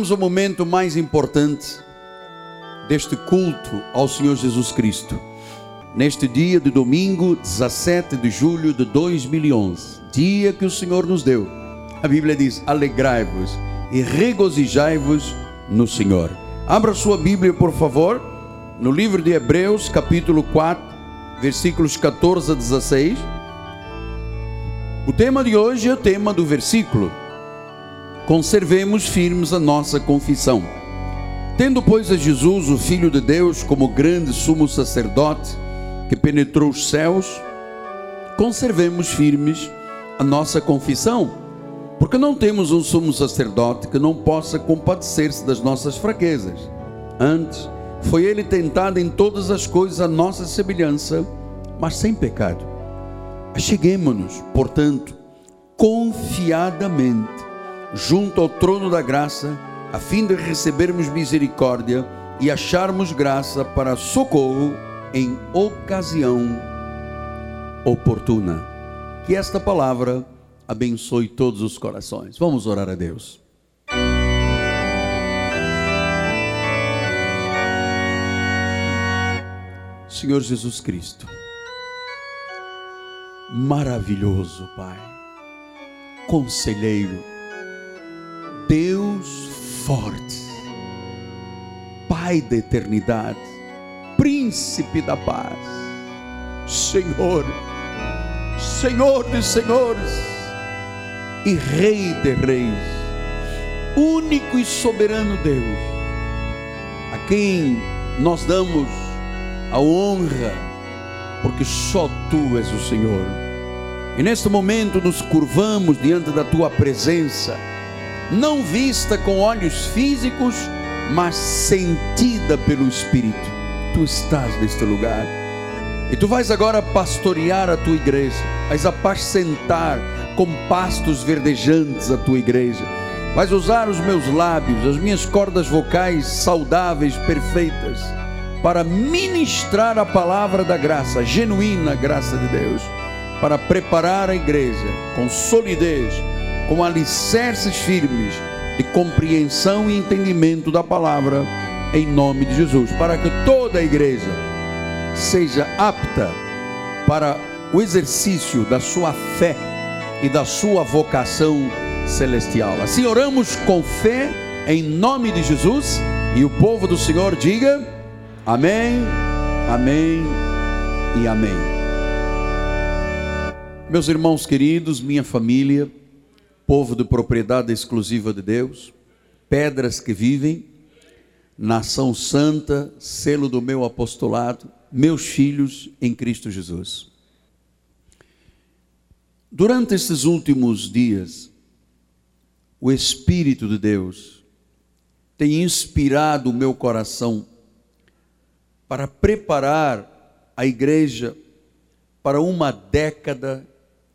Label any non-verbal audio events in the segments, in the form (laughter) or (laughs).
Vamos ao momento mais importante deste culto ao Senhor Jesus Cristo. Neste dia de domingo, 17 de julho de 2011, dia que o Senhor nos deu. A Bíblia diz: Alegrai-vos e regozijai-vos no Senhor. Abra sua Bíblia, por favor, no livro de Hebreus, capítulo 4, versículos 14 a 16. O tema de hoje é o tema do versículo. Conservemos firmes a nossa confissão. Tendo, pois, a Jesus, o Filho de Deus, como grande sumo sacerdote, que penetrou os céus, conservemos firmes a nossa confissão, porque não temos um sumo sacerdote que não possa compadecer-se das nossas fraquezas. Antes, foi ele tentado em todas as coisas a nossa semelhança, mas sem pecado. Acheguemo-nos, portanto, confiadamente junto ao trono da graça, a fim de recebermos misericórdia e acharmos graça para socorro em ocasião oportuna. Que esta palavra abençoe todos os corações. Vamos orar a Deus. Senhor Jesus Cristo, maravilhoso Pai, conselheiro, Deus forte, Pai da eternidade, Príncipe da paz, Senhor, Senhor dos senhores e Rei de reis, único e soberano Deus, a quem nós damos a honra, porque só Tu és o Senhor. E neste momento nos curvamos diante da Tua presença não vista com olhos físicos, mas sentida pelo Espírito. Tu estás neste lugar. E tu vais agora pastorear a tua igreja, vais apacentar com pastos verdejantes a tua igreja. Vais usar os meus lábios, as minhas cordas vocais saudáveis, perfeitas, para ministrar a palavra da graça, a genuína graça de Deus, para preparar a igreja com solidez com alicerces firmes de compreensão e entendimento da palavra, em nome de Jesus, para que toda a igreja seja apta para o exercício da sua fé e da sua vocação celestial. Assim oramos com fé em nome de Jesus e o povo do Senhor diga: Amém, Amém e Amém. Meus irmãos queridos, minha família, povo de propriedade exclusiva de Deus, pedras que vivem, nação santa, selo do meu apostolado, meus filhos em Cristo Jesus. Durante esses últimos dias, o Espírito de Deus tem inspirado o meu coração para preparar a igreja para uma década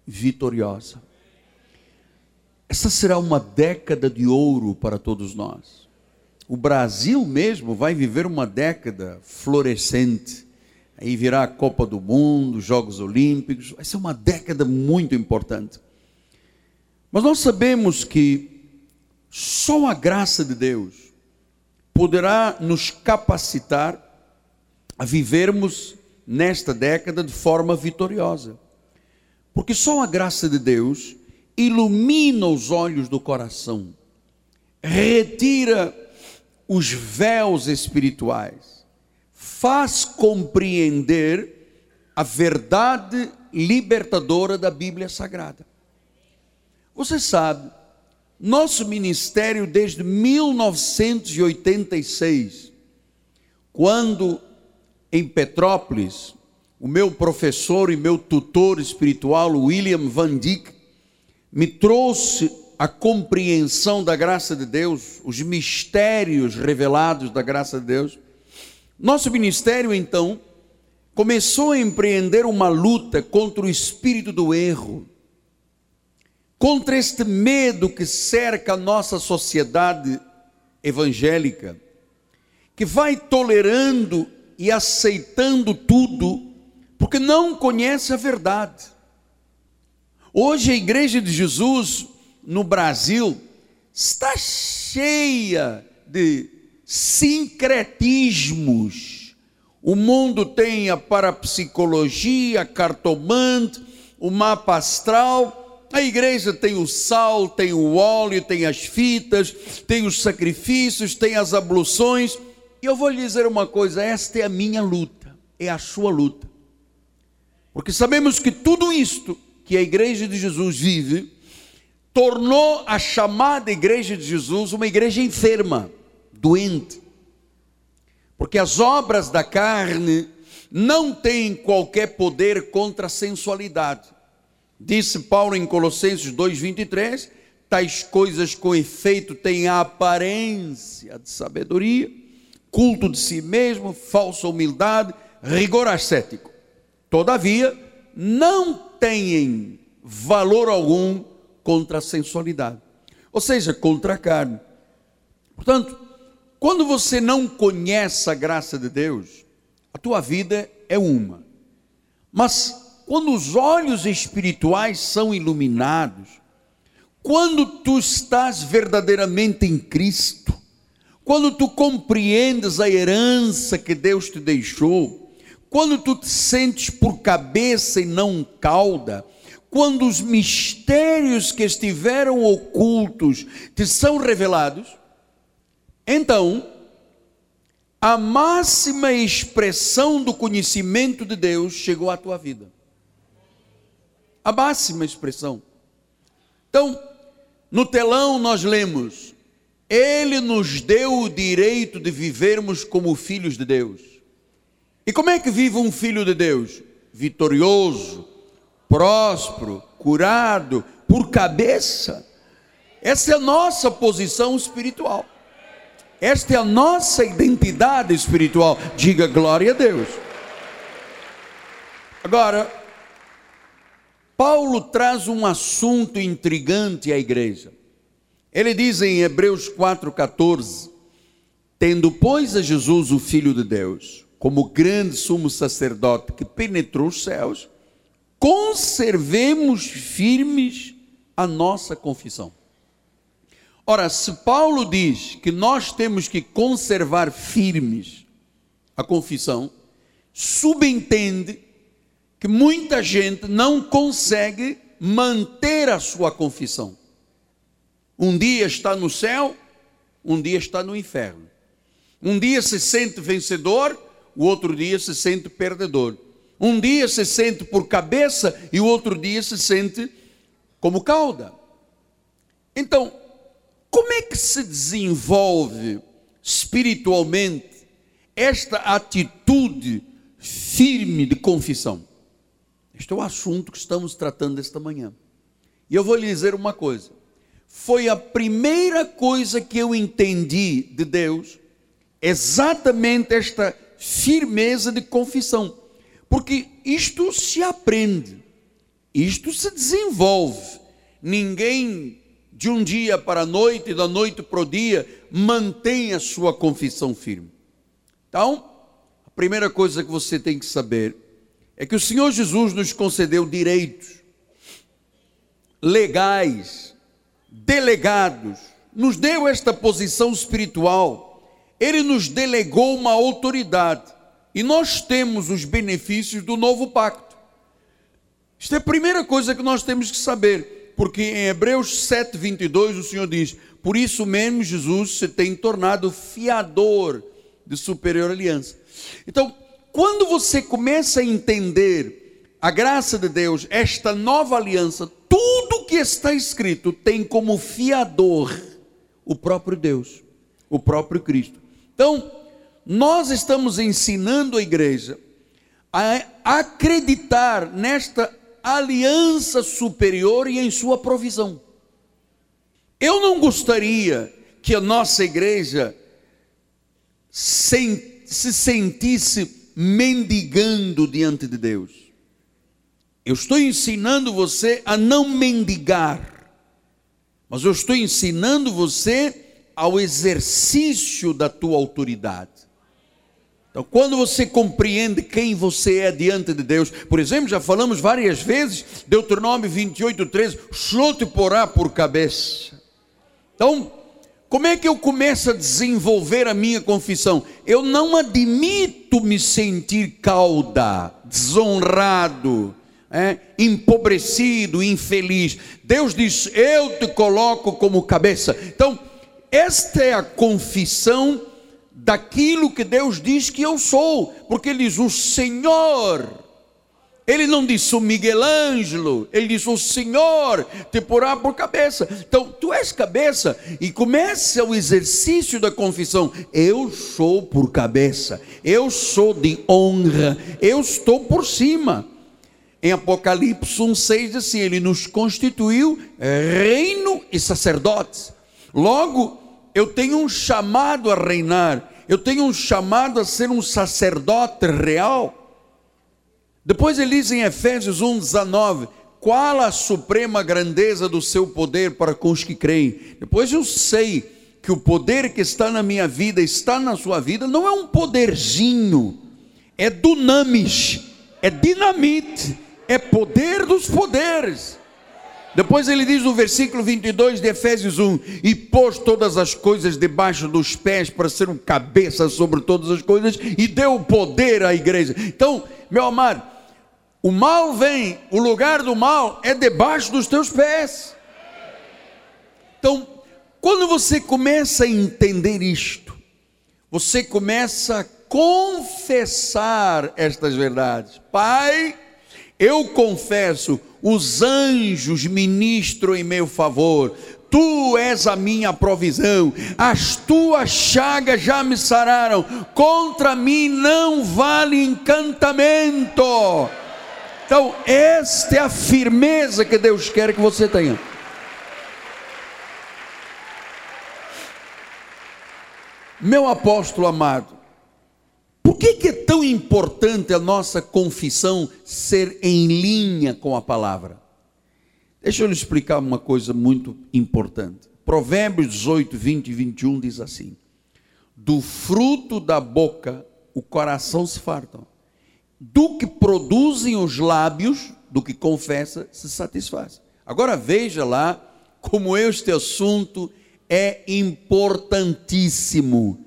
vitoriosa. Essa será uma década de ouro para todos nós. O Brasil mesmo vai viver uma década florescente. Aí virá a Copa do Mundo, Jogos Olímpicos, vai ser uma década muito importante. Mas nós sabemos que só a graça de Deus poderá nos capacitar a vivermos nesta década de forma vitoriosa. Porque só a graça de Deus ilumina os olhos do coração, retira os véus espirituais, faz compreender a verdade libertadora da Bíblia Sagrada. Você sabe, nosso ministério desde 1986, quando em Petrópolis, o meu professor e meu tutor espiritual, William Van Dyck, me trouxe a compreensão da graça de Deus, os mistérios revelados da graça de Deus. Nosso ministério, então, começou a empreender uma luta contra o espírito do erro, contra este medo que cerca a nossa sociedade evangélica, que vai tolerando e aceitando tudo, porque não conhece a verdade. Hoje a igreja de Jesus no Brasil está cheia de sincretismos. O mundo tem a parapsicologia, a cartomante, o mapa astral. A igreja tem o sal, tem o óleo, tem as fitas, tem os sacrifícios, tem as abluções. E eu vou lhe dizer uma coisa: esta é a minha luta, é a sua luta. Porque sabemos que tudo isto que a igreja de Jesus vive tornou a chamada igreja de Jesus uma igreja enferma, doente. Porque as obras da carne não têm qualquer poder contra a sensualidade. Disse Paulo em Colossenses 2:23, tais coisas com efeito têm a aparência de sabedoria, culto de si mesmo, falsa humildade, rigor ascético. Todavia, não têm valor algum contra a sensualidade, ou seja, contra a carne. Portanto, quando você não conhece a graça de Deus, a tua vida é uma. Mas quando os olhos espirituais são iluminados, quando tu estás verdadeiramente em Cristo, quando tu compreendes a herança que Deus te deixou, quando tu te sentes por cabeça e não cauda, quando os mistérios que estiveram ocultos te são revelados, então a máxima expressão do conhecimento de Deus chegou à tua vida. A máxima expressão. Então, no telão nós lemos: Ele nos deu o direito de vivermos como filhos de Deus. E como é que vive um filho de Deus? Vitorioso, próspero, curado, por cabeça. Essa é a nossa posição espiritual. Esta é a nossa identidade espiritual. Diga glória a Deus. Agora, Paulo traz um assunto intrigante à igreja. Ele diz em Hebreus 4,14: Tendo, pois, a Jesus, o Filho de Deus, como grande sumo sacerdote que penetrou os céus, conservemos firmes a nossa confissão. Ora, se Paulo diz que nós temos que conservar firmes a confissão, subentende que muita gente não consegue manter a sua confissão. Um dia está no céu, um dia está no inferno. Um dia se sente vencedor, o outro dia se sente perdedor. Um dia se sente por cabeça e o outro dia se sente como cauda. Então, como é que se desenvolve espiritualmente esta atitude firme de confissão? Este é o assunto que estamos tratando esta manhã. E eu vou lhe dizer uma coisa: foi a primeira coisa que eu entendi de Deus, exatamente esta firmeza de confissão. Porque isto se aprende, isto se desenvolve. Ninguém de um dia para a noite, da noite para o dia, mantém a sua confissão firme. Então, a primeira coisa que você tem que saber é que o Senhor Jesus nos concedeu direitos legais, delegados, nos deu esta posição espiritual, ele nos delegou uma autoridade e nós temos os benefícios do novo pacto. Isto é a primeira coisa que nós temos que saber, porque em Hebreus 7, 22 o Senhor diz: Por isso mesmo Jesus se tem tornado fiador de superior aliança. Então, quando você começa a entender a graça de Deus, esta nova aliança, tudo que está escrito tem como fiador o próprio Deus, o próprio Cristo. Então, nós estamos ensinando a igreja a acreditar nesta aliança superior e em sua provisão. Eu não gostaria que a nossa igreja se sentisse mendigando diante de Deus. Eu estou ensinando você a não mendigar, mas eu estou ensinando você ao exercício da tua autoridade. Então, quando você compreende quem você é diante de Deus, por exemplo, já falamos várias vezes, Deuteronômio 28, 13, só te porá por cabeça. Então, Como é que eu começo a desenvolver a minha confissão? Eu não admito me sentir cauda, desonrado, é, empobrecido, infeliz. Deus diz: Eu te coloco como cabeça. Então, esta é a confissão daquilo que Deus diz que eu sou, porque Ele diz: O Senhor ele não disse o Miguel Ângelo, ele disse o Senhor te porá por cabeça. Então, tu és cabeça e começa o exercício da confissão. Eu sou por cabeça, eu sou de honra, eu estou por cima. Em Apocalipse 1,6 diz assim: Ele nos constituiu reino e sacerdotes. Logo, eu tenho um chamado a reinar, eu tenho um chamado a ser um sacerdote real. Depois ele diz em Efésios 1:19, qual a suprema grandeza do seu poder para com os que creem. Depois eu sei que o poder que está na minha vida, está na sua vida, não é um poderzinho, é dunamis, é dinamite, é poder dos poderes. Depois ele diz no versículo 22 de Efésios 1: E pôs todas as coisas debaixo dos pés para ser um cabeça sobre todas as coisas, e deu poder à igreja. Então, meu amado, o mal vem, o lugar do mal é debaixo dos teus pés. Então, quando você começa a entender isto, você começa a confessar estas verdades. Pai, eu confesso, os anjos ministram em meu favor. Tu és a minha provisão, as tuas chagas já me sararam, contra mim não vale encantamento. Então, esta é a firmeza que Deus quer que você tenha. Meu apóstolo amado, por que, que, é tão importante a nossa confissão ser em linha com a palavra? Deixa eu lhe explicar uma coisa muito importante. Provérbios 18, 20 e 21 diz assim: Do fruto da boca o coração se farta do que produzem os lábios, do que confessa, se satisfaz. Agora veja lá como este assunto é importantíssimo.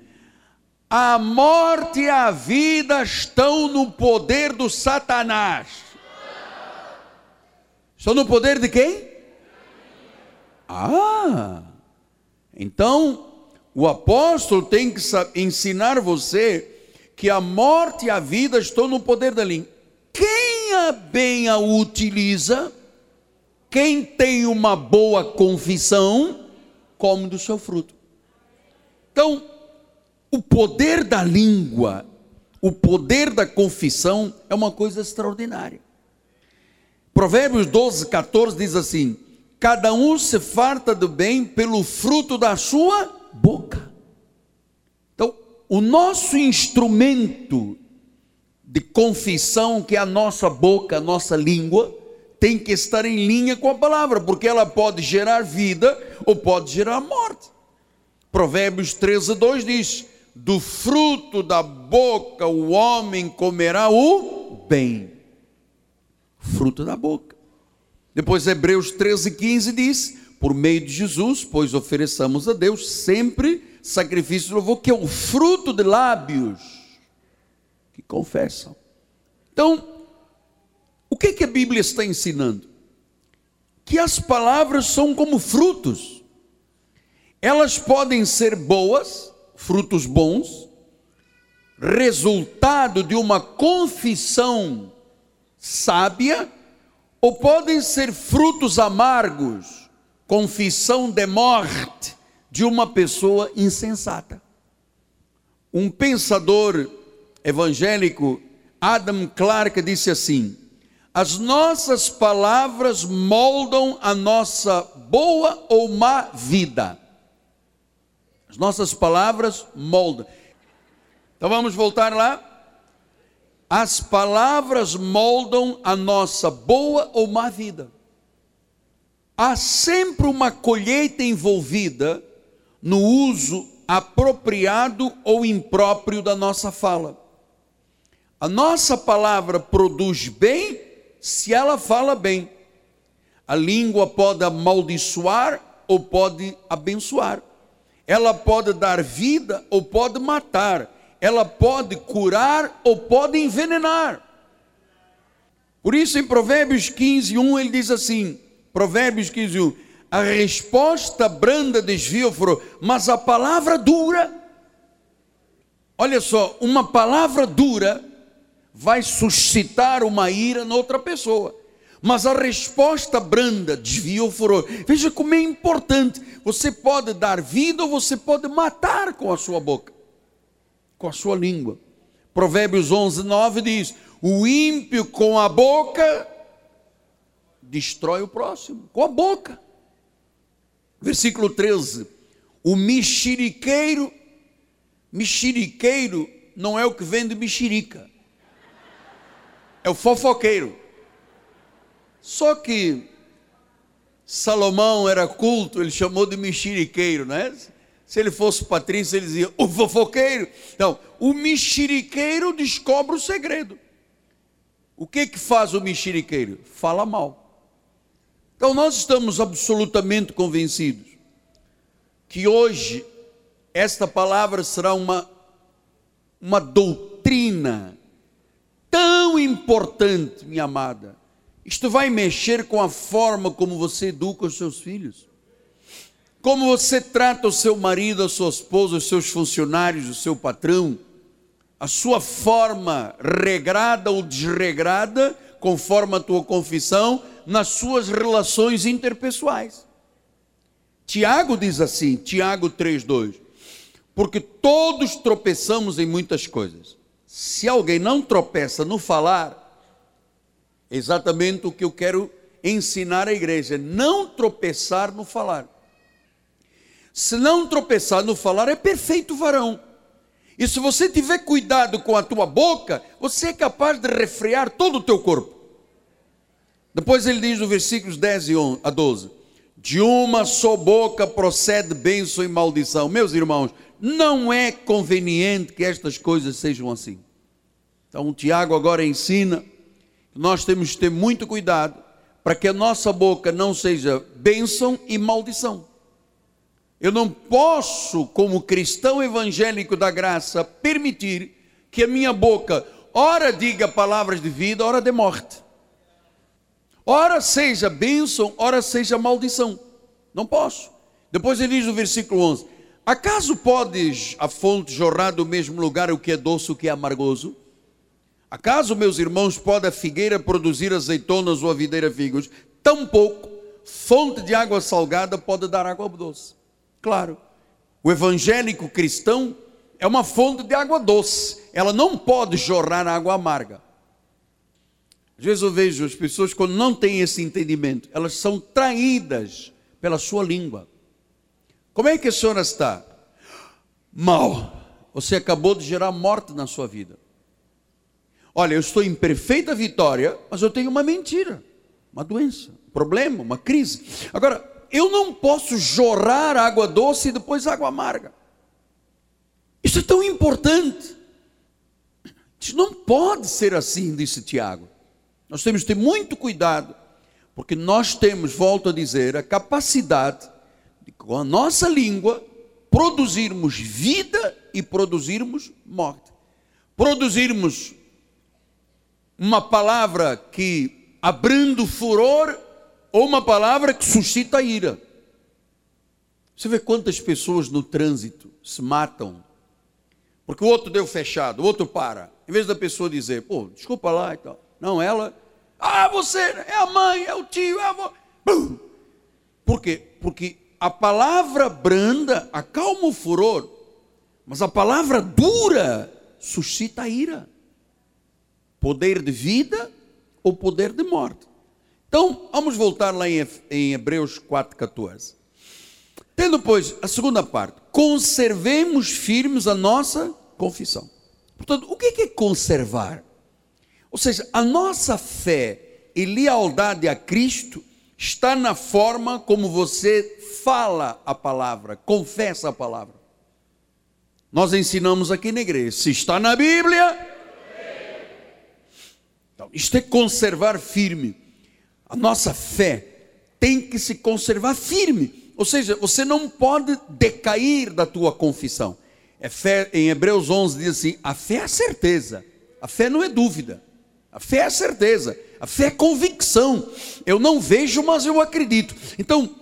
A morte e a vida estão no poder do Satanás. Estão no poder de quem? Ah, então o apóstolo tem que ensinar você que a morte e a vida estão no poder da língua. Quem a bem a utiliza, quem tem uma boa confissão, come do seu fruto. Então, o poder da língua, o poder da confissão é uma coisa extraordinária. Provérbios 12, 14 diz assim: Cada um se farta do bem pelo fruto da sua boca o nosso instrumento de confissão, que é a nossa boca, a nossa língua, tem que estar em linha com a palavra, porque ela pode gerar vida ou pode gerar morte. Provérbios 13, 2 diz: Do fruto da boca o homem comerá o bem. Fruto da boca. Depois, Hebreus 13, 15 diz: Por meio de Jesus, pois ofereçamos a Deus sempre sacrifício de louvor, que é o fruto de lábios que confessam. Então, o que, que a Bíblia está ensinando? Que as palavras são como frutos, elas podem ser boas, frutos bons, resultado de uma confissão sábia, ou podem ser frutos amargos, confissão de morte, de uma pessoa insensata. Um pensador evangélico, Adam Clarke, disse assim: As nossas palavras moldam a nossa boa ou má vida. As nossas palavras moldam. Então vamos voltar lá. As palavras moldam a nossa boa ou má vida. Há sempre uma colheita envolvida no uso apropriado ou impróprio da nossa fala. A nossa palavra produz bem se ela fala bem. A língua pode amaldiçoar ou pode abençoar. Ela pode dar vida ou pode matar, ela pode curar ou pode envenenar. Por isso, em Provérbios 15, 1, ele diz assim: Provérbios 15, 1, a resposta branda desvia o furor, mas a palavra dura, olha só, uma palavra dura vai suscitar uma ira noutra pessoa. Mas a resposta branda desvia o furor. Veja como é importante. Você pode dar vida ou você pode matar com a sua boca, com a sua língua. Provérbios 11, 9 diz: O ímpio com a boca destrói o próximo, com a boca. Versículo 13: O mexeriqueiro, mexeriqueiro não é o que vende mexerica é o fofoqueiro. Só que Salomão era culto, ele chamou de mexeriqueiro, né? Se ele fosse patrício, ele dizia o fofoqueiro. Então, o mexeriqueiro descobre o segredo. O que que faz o mexeriqueiro? Fala mal. Então, nós estamos absolutamente convencidos que hoje esta palavra será uma, uma doutrina tão importante, minha amada. Isto vai mexer com a forma como você educa os seus filhos. Como você trata o seu marido, a sua esposa, os seus funcionários, o seu patrão. A sua forma regrada ou desregrada, conforme a tua confissão, nas suas relações interpessoais. Tiago diz assim, Tiago 3:2, porque todos tropeçamos em muitas coisas se alguém não tropeça no falar, exatamente o que eu quero ensinar à igreja, não tropeçar no falar. Se não tropeçar no falar, é perfeito varão. E se você tiver cuidado com a tua boca, você é capaz de refrear todo o teu corpo. Depois ele diz no versículos 10 a 12: De uma só boca procede bênção e maldição. Meus irmãos, não é conveniente que estas coisas sejam assim. Então, Tiago agora ensina nós temos que ter muito cuidado para que a nossa boca não seja bênção e maldição. Eu não posso, como cristão evangélico da graça, permitir que a minha boca, ora diga palavras de vida, ora de morte. Ora seja bênção, ora seja maldição. Não posso. Depois ele diz no versículo 11: Acaso podes a fonte jorrar do mesmo lugar o que é doce, o que é amargoso? Acaso, meus irmãos, pode a figueira produzir azeitonas ou a videira figos? Tampouco fonte de água salgada pode dar água doce. Claro, o evangélico cristão é uma fonte de água doce, ela não pode jorrar água amarga. Às vezes eu vejo as pessoas, quando não têm esse entendimento, elas são traídas pela sua língua. Como é que a senhora está? Mal. Você acabou de gerar morte na sua vida. Olha, eu estou em perfeita vitória, mas eu tenho uma mentira, uma doença, um problema, uma crise. Agora, eu não posso jorrar água doce e depois água amarga. Isso é tão importante. Isso não pode ser assim, disse Tiago. Nós temos que ter muito cuidado, porque nós temos, volto a dizer, a capacidade com a nossa língua, produzirmos vida e produzirmos morte. Produzirmos uma palavra que abrindo furor ou uma palavra que suscita ira. Você vê quantas pessoas no trânsito se matam porque o outro deu fechado, o outro para. Em vez da pessoa dizer, pô, desculpa lá e tal. Não, ela, ah, você é a mãe, é o tio, é a avó. Por quê? Porque a palavra branda acalma o furor, mas a palavra dura suscita a ira. Poder de vida ou poder de morte. Então, vamos voltar lá em, em Hebreus 4,14. Tendo, pois, a segunda parte, conservemos firmes a nossa confissão. Portanto, o que é conservar? Ou seja, a nossa fé e lealdade a Cristo está na forma como você fala a palavra, confessa a palavra. Nós ensinamos aqui na igreja, se está na Bíblia. Isto é conservar firme. A nossa fé tem que se conservar firme. Ou seja, você não pode decair da tua confissão. É fé, em Hebreus 11 diz assim: a fé é certeza, a fé não é dúvida, a fé é certeza, a fé é convicção. Eu não vejo, mas eu acredito. Então,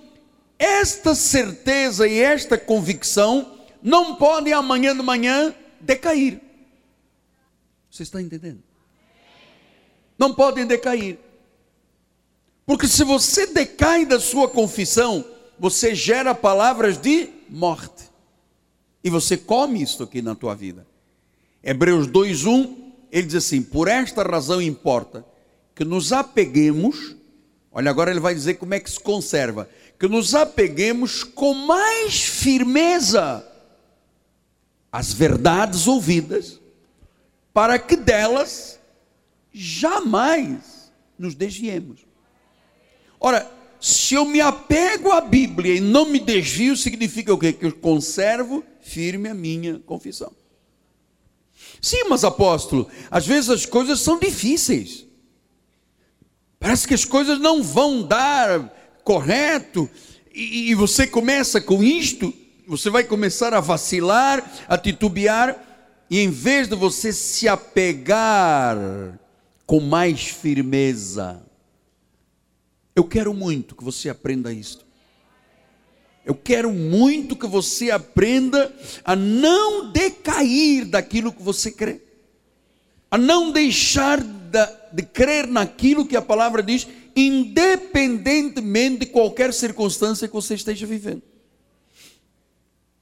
esta certeza e esta convicção não podem amanhã de manhã decair. Você está entendendo? Não podem decair. Porque se você decai da sua confissão, você gera palavras de morte. E você come isso aqui na tua vida. Hebreus 2:1, ele diz assim: "Por esta razão importa que nos apeguemos, olha agora ele vai dizer como é que se conserva, que nos apeguemos com mais firmeza às verdades ouvidas, para que delas jamais nos desviemos. Ora, se eu me apego à Bíblia e não me desvio, significa o quê? Que eu conservo firme a minha confissão. Sim, mas apóstolo, às vezes as coisas são difíceis. Parece que as coisas não vão dar correto, e, e você começa com isto, você vai começar a vacilar, a titubear, e em vez de você se apegar com mais firmeza, eu quero muito que você aprenda isto. Eu quero muito que você aprenda a não decair daquilo que você crê, a não deixar de, crer naquilo que a palavra diz, independentemente de qualquer circunstância que você esteja vivendo.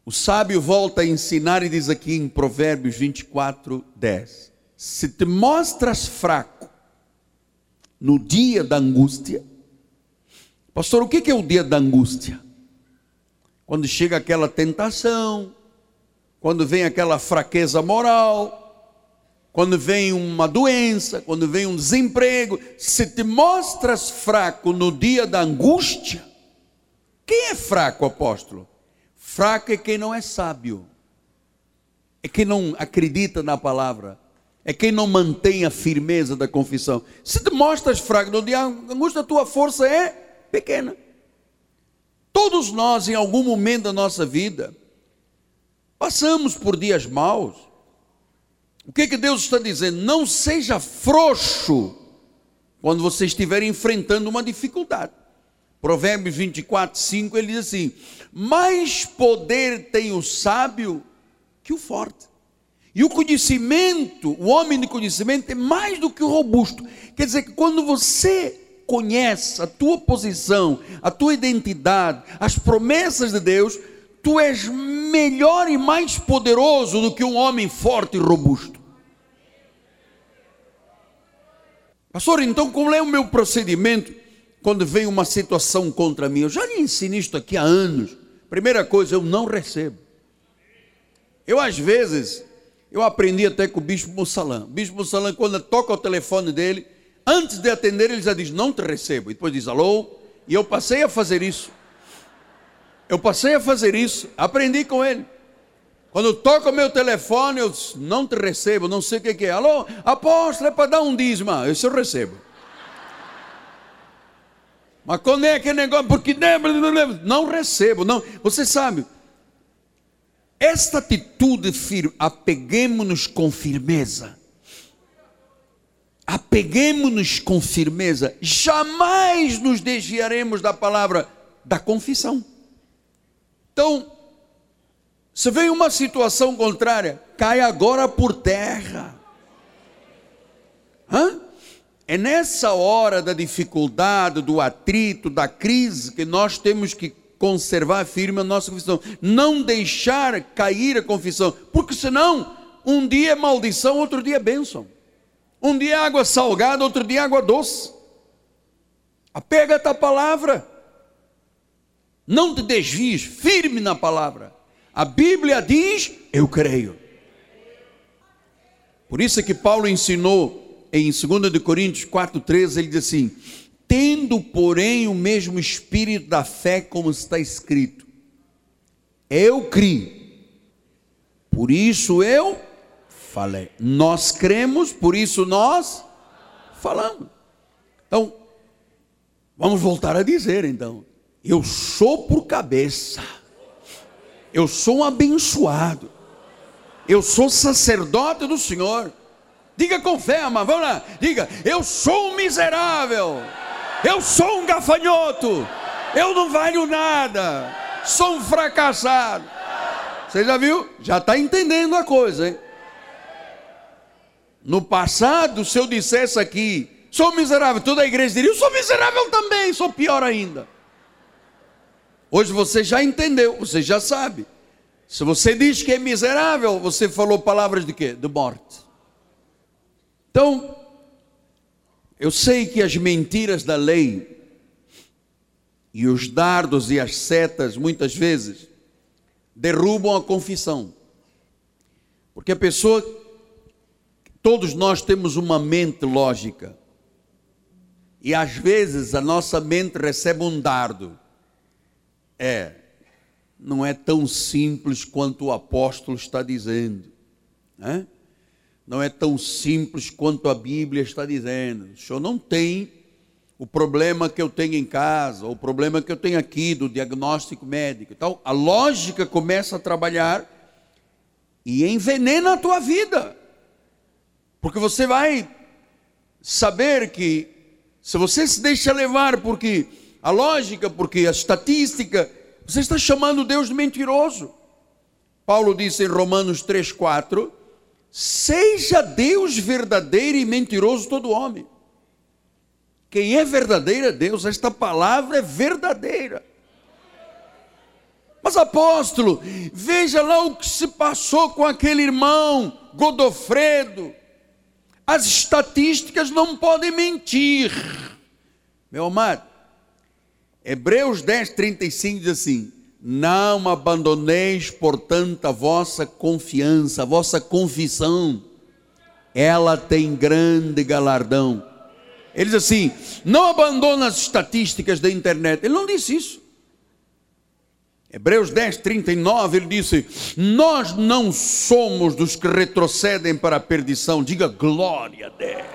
O sábio volta a ensinar e diz aqui em Provérbios 24, 10: Se te mostras fraco no dia da angústia, pastor, o que é o dia da angústia? Quando chega aquela tentação, quando vem aquela fraqueza moral, quando vem uma doença, quando vem um desemprego, se te mostras fraco no dia da angústia, quem é fraco, apóstolo? Fraco é quem não é sábio, é quem não acredita na palavra, é quem não mantém a firmeza da confissão. Se te mostras fraco no dia da angústia, a tua força é pequena. Todos nós, em algum momento da nossa vida, passamos por dias maus. O que, que Deus está dizendo? Não seja frouxo quando você estiver enfrentando uma dificuldade. Provérbios 24, 5, ele diz assim: Mais poder tem o sábio que o forte. E o conhecimento, o homem de conhecimento, é mais do que o robusto. Quer dizer que quando você conhece a tua posição, a tua identidade, as promessas de Deus, tu és melhor e mais poderoso do que um homem forte e robusto. Pastor, então como é o meu procedimento? quando vem uma situação contra mim. Eu já lhe ensino isto aqui há anos. Primeira coisa, eu não recebo. Eu, às vezes, eu aprendi até com o bispo Mussalã. O bispo Mussalã, quando toca o telefone dele, antes de atender, ele já diz: Não te recebo. E depois diz: Alô. E eu passei a fazer isso. Eu passei a fazer isso. Aprendi com ele. Quando toca o meu telefone, eu não te recebo, não sei o que é. Alô, apóstolo, é para dar um dízimo. Isso eu recebo. Mas quando é aquele negócio, porque não recebo, não. Você sabe, esta atitude firme, apeguemos-nos com firmeza. Apeguemos-nos com firmeza. Jamais nos desviaremos da palavra da confissão. Então, se vem uma situação contrária, cai agora por terra. Hã? É nessa hora da dificuldade, do atrito, da crise, que nós temos que conservar firme a nossa confissão. Não deixar cair a confissão, porque senão, um dia é maldição, outro dia é bênção. Um dia é água salgada, outro dia é água doce. Apega-te à palavra. Não te desvies, firme na palavra. A Bíblia diz: Eu creio. Por isso é que Paulo ensinou em 2 Coríntios 4,13, ele diz assim: Tendo, porém, o mesmo espírito da fé, como está escrito, eu criei, por isso eu falei. Nós cremos, por isso nós falamos. Então, vamos voltar a dizer então. Eu sou por cabeça. Eu sou um abençoado. Eu sou sacerdote do Senhor. Diga com fé, amado. Vamos lá. Diga: Eu sou um miserável. Eu sou um gafanhoto. Eu não valho nada. Sou um fracassado. Você já viu? Já está entendendo a coisa, hein? No passado, se eu dissesse aqui, sou miserável, toda a igreja diria: Eu sou miserável também, sou pior ainda. Hoje você já entendeu, você já sabe. Se você diz que é miserável, você falou palavras de quê? De morte. Então, eu sei que as mentiras da lei e os dardos e as setas, muitas vezes, derrubam a confissão. Porque a pessoa, todos nós temos uma mente lógica. E às vezes a nossa mente recebe um dardo. É, não é tão simples quanto o apóstolo está dizendo. Né? Não é tão simples quanto a Bíblia está dizendo. O senhor não tem o problema que eu tenho em casa, o problema que eu tenho aqui do diagnóstico médico. Então, a lógica começa a trabalhar e envenena a tua vida. Porque você vai saber que se você se deixa levar porque a lógica, porque a estatística, você está chamando Deus de mentiroso. Paulo disse em Romanos 3:4, seja Deus verdadeiro e mentiroso todo homem. Quem é verdadeiro é Deus, esta palavra é verdadeira. Mas apóstolo, veja lá o que se passou com aquele irmão Godofredo. As estatísticas não podem mentir. Meu amado, Hebreus 10, 35 diz assim: Não abandoneis, portanto, a vossa confiança, a vossa confissão, ela tem grande galardão. Ele diz assim: não abandona as estatísticas da internet. Ele não disse isso. Hebreus 10, 39, ele disse: Nós não somos dos que retrocedem para a perdição, diga glória a Deus.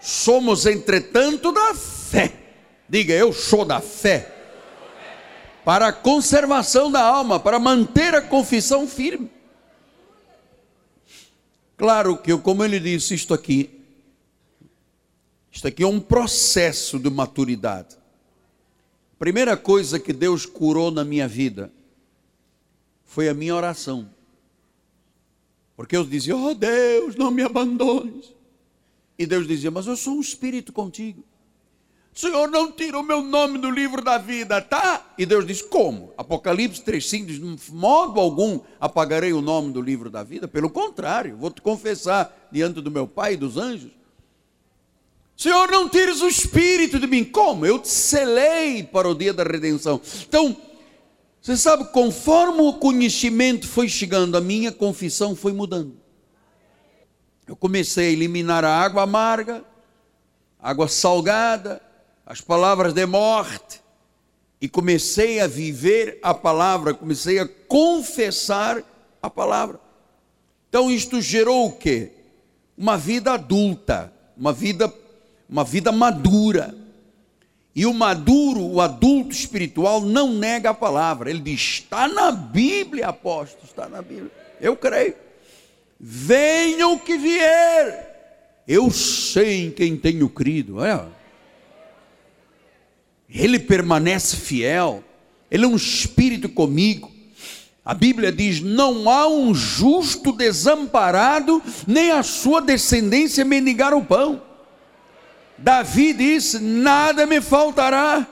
Somos, entretanto, da fé. Diga, eu sou da fé. Para a conservação da alma, para manter a confissão firme. Claro que, como ele disse, isto aqui isto aqui é um processo de maturidade. Primeira coisa que Deus curou na minha vida foi a minha oração. Porque eu dizia, oh Deus, não me abandones. E Deus dizia, mas eu sou um espírito contigo. Senhor, não tira o meu nome do livro da vida, tá? E Deus diz, como? Apocalipse 3,5 diz, de modo algum apagarei o nome do livro da vida. Pelo contrário, vou te confessar diante do meu Pai e dos anjos Senhor, não tires o espírito de mim. Como? Eu te selei para o dia da redenção. Então, você sabe, conforme o conhecimento foi chegando, a minha confissão foi mudando. Eu comecei a eliminar a água amarga, água salgada, as palavras de morte, e comecei a viver a palavra, comecei a confessar a palavra. Então isto gerou o quê? Uma vida adulta, uma vida uma vida madura. E o maduro, o adulto espiritual, não nega a palavra. Ele diz: está na Bíblia, apóstolo, está na Bíblia. Eu creio. Venha o que vier, eu sei em quem tenho crido. É. Ele permanece fiel, ele é um espírito comigo. A Bíblia diz: não há um justo desamparado, nem a sua descendência mendigar o pão. Davi disse: Nada me faltará.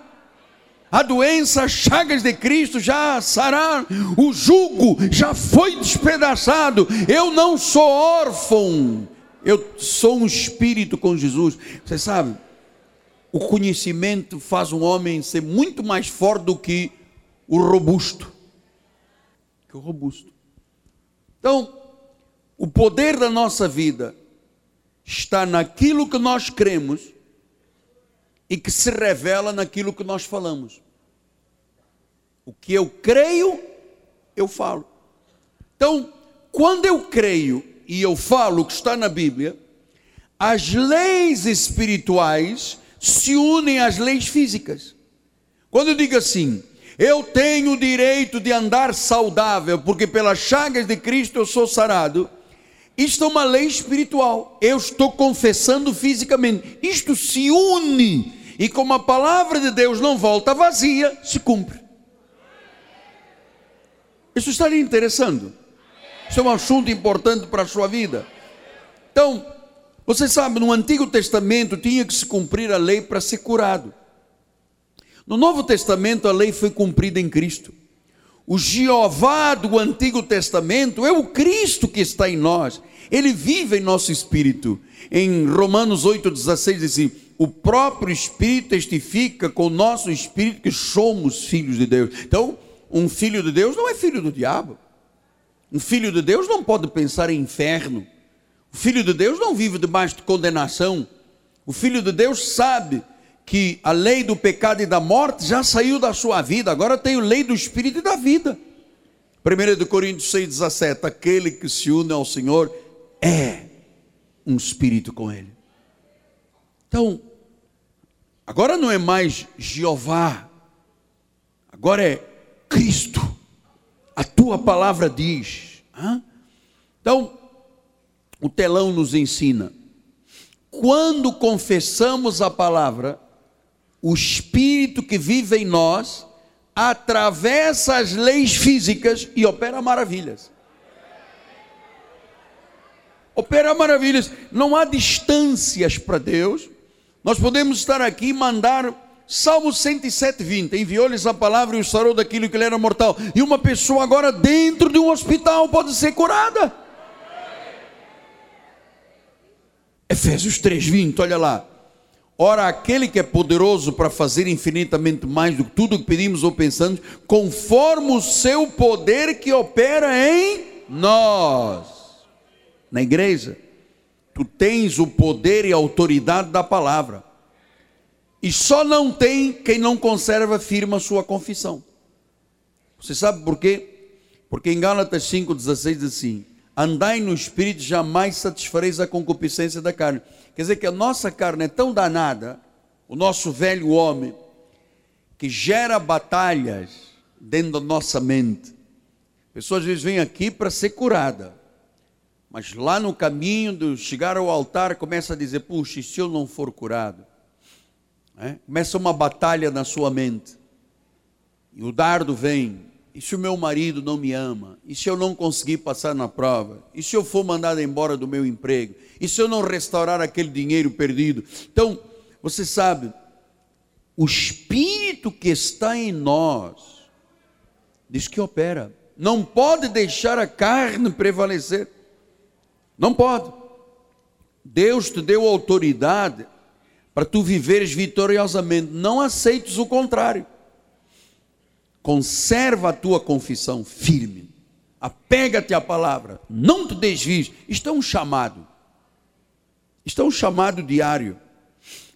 A doença, as chagas de Cristo já sararam, o jugo já foi despedaçado. Eu não sou órfão, eu sou um espírito com Jesus. Você sabe, o conhecimento faz um homem ser muito mais forte do que o robusto. Que o robusto. Então, o poder da nossa vida está naquilo que nós cremos e que se revela naquilo que nós falamos. O que eu creio, eu falo. Então, quando eu creio e eu falo o que está na Bíblia, as leis espirituais se unem às leis físicas. Quando eu digo assim, eu tenho o direito de andar saudável, porque pelas chagas de Cristo eu sou sarado. Isto é uma lei espiritual. Eu estou confessando fisicamente. Isto se une e como a palavra de Deus não volta vazia, se cumpre. Isso está lhe interessando? Isso é um assunto importante para a sua vida. Então, você sabe, no Antigo Testamento tinha que se cumprir a lei para ser curado. No Novo Testamento a lei foi cumprida em Cristo. O Jeová do Antigo Testamento é o Cristo que está em nós. Ele vive em nosso espírito. Em Romanos 8,16 diz assim: o próprio Espírito testifica com o nosso espírito que somos filhos de Deus. Então, um filho de Deus não é filho do diabo. Um filho de Deus não pode pensar em inferno. O filho de Deus não vive debaixo de condenação. O filho de Deus sabe que a lei do pecado e da morte já saiu da sua vida, agora tem a lei do espírito e da vida. 1 Coríntios 6,17: aquele que se une ao Senhor é um espírito com ele. Então, agora não é mais Jeová, agora é Cristo. A tua palavra diz. Então, o telão nos ensina. Quando confessamos a palavra, o Espírito que vive em nós atravessa as leis físicas e opera maravilhas. Opera maravilhas. Não há distâncias para Deus. Nós podemos estar aqui e mandar Salmo 107, 20. Enviou-lhes a palavra e o sarou daquilo que ele era mortal. E uma pessoa agora dentro de um hospital pode ser curada. Efésios 3, 20, olha lá. Ora, aquele que é poderoso para fazer infinitamente mais do que tudo que pedimos ou pensamos, conforme o seu poder que opera em nós. Na igreja, tu tens o poder e a autoridade da palavra. E só não tem quem não conserva firme a sua confissão. Você sabe por quê? Porque em Gálatas 5,16 diz assim: Andai no espírito, jamais satisfareis a concupiscência da carne Quer dizer que a nossa carne é tão danada, o nosso velho homem, que gera batalhas dentro da nossa mente. Pessoas às vezes vêm aqui para ser curada, mas lá no caminho de chegar ao altar começa a dizer: puxa, e se eu não for curado? É? Começa uma batalha na sua mente, e o dardo vem, e se o meu marido não me ama? E se eu não conseguir passar na prova? E se eu for mandado embora do meu emprego? E se eu não restaurar aquele dinheiro perdido? Então, você sabe, o espírito que está em nós diz que opera. Não pode deixar a carne prevalecer. Não pode. Deus te deu autoridade para tu viveres vitoriosamente. Não aceites o contrário. Conserva a tua confissão firme. Apega-te à palavra. Não te desvies. Isto é um chamado. Isto é um chamado diário.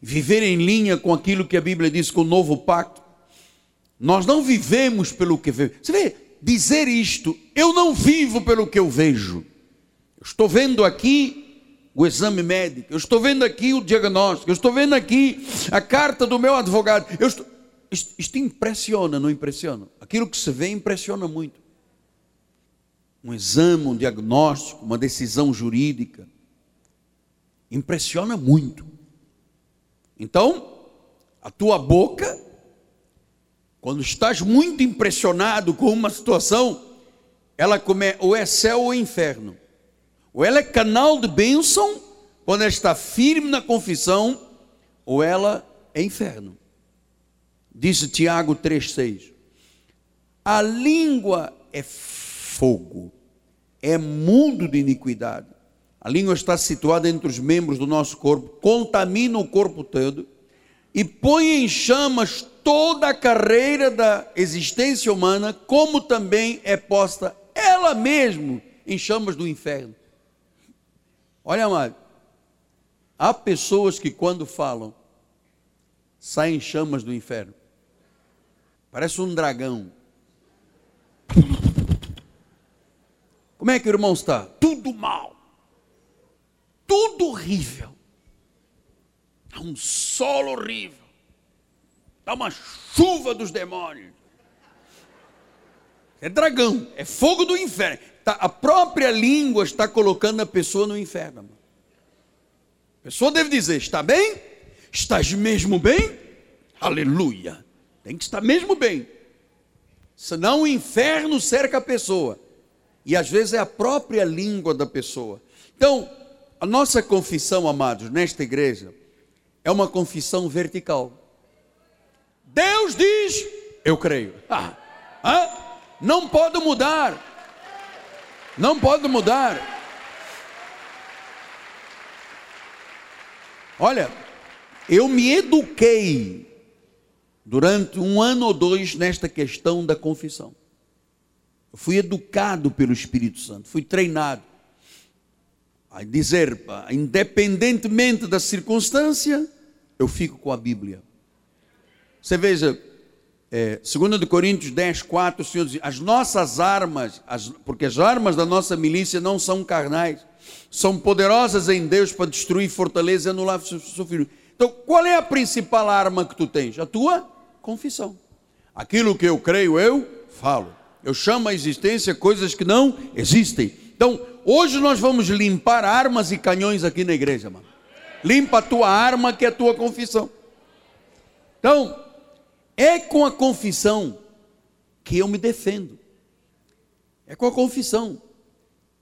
Viver em linha com aquilo que a Bíblia diz com o novo pacto. Nós não vivemos pelo que vemos. Você vê, dizer isto, eu não vivo pelo que eu vejo. Eu estou vendo aqui o exame médico, eu estou vendo aqui o diagnóstico, eu estou vendo aqui a carta do meu advogado. Eu estou isto, isto impressiona, não impressiona? Aquilo que se vê impressiona muito. Um exame, um diagnóstico, uma decisão jurídica. Impressiona muito. Então, a tua boca, quando estás muito impressionado com uma situação, ela come, ou é céu ou inferno. Ou ela é canal de bênção, quando ela está firme na confissão, ou ela é inferno. Disse Tiago 3,6: A língua é fogo, é mundo de iniquidade. A língua está situada entre os membros do nosso corpo, contamina o corpo todo e põe em chamas toda a carreira da existência humana, como também é posta ela mesma em chamas do inferno. Olha, amado, há pessoas que quando falam, saem chamas do inferno. Parece um dragão. Como é que o irmão está? Tudo mal. Tudo horrível. Há um solo horrível. Está uma chuva dos demônios. É dragão, é fogo do inferno. Tá, a própria língua está colocando a pessoa no inferno. A pessoa deve dizer: está bem? Estás mesmo bem? Aleluia. Tem que estar mesmo bem. Senão o inferno cerca a pessoa. E às vezes é a própria língua da pessoa. Então, a nossa confissão, amados, nesta igreja, é uma confissão vertical. Deus diz, eu creio. (laughs) Ah, ah, não pode mudar. Não pode mudar. Olha, eu me eduquei durante um ano ou dois nesta questão da confissão. Eu fui educado pelo Espírito Santo, fui treinado a dizer, independentemente da circunstância, eu fico com a Bíblia. Você veja, é, 2 Coríntios 10, 4, o Senhor diz: as nossas armas, as, porque as armas da nossa milícia não são carnais, são poderosas em Deus para destruir fortaleza e anular sofrimento. Então, qual é a principal arma que tu tens? A tua confissão. Aquilo que eu creio, eu falo. Eu chamo a existência coisas que não existem. Então, hoje nós vamos limpar armas e canhões aqui na igreja, mano. Limpa a tua arma, que é a tua confissão. Então, é com a confissão que eu me defendo. É com a confissão.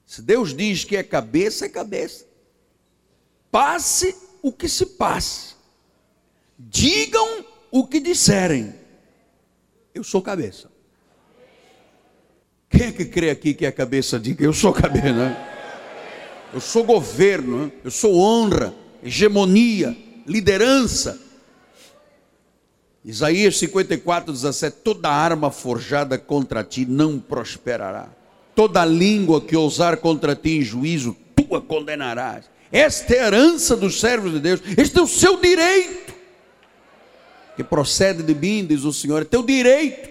Se Deus diz que é cabeça, é cabeça. Passe o que se passe. Digam o que disserem. Eu sou cabeça. Quem é que crê aqui que é cabeça? Diga, eu sou cabeça, né? Eu sou governo, né? eu sou honra, hegemonia, liderança. Isaías 54, 17: toda arma forjada contra ti não prosperará, toda língua que ousar contra ti em juízo, tu a condenarás. Esta é a herança dos servos de Deus, este é o seu direito, que procede de mim, diz o Senhor, é teu direito.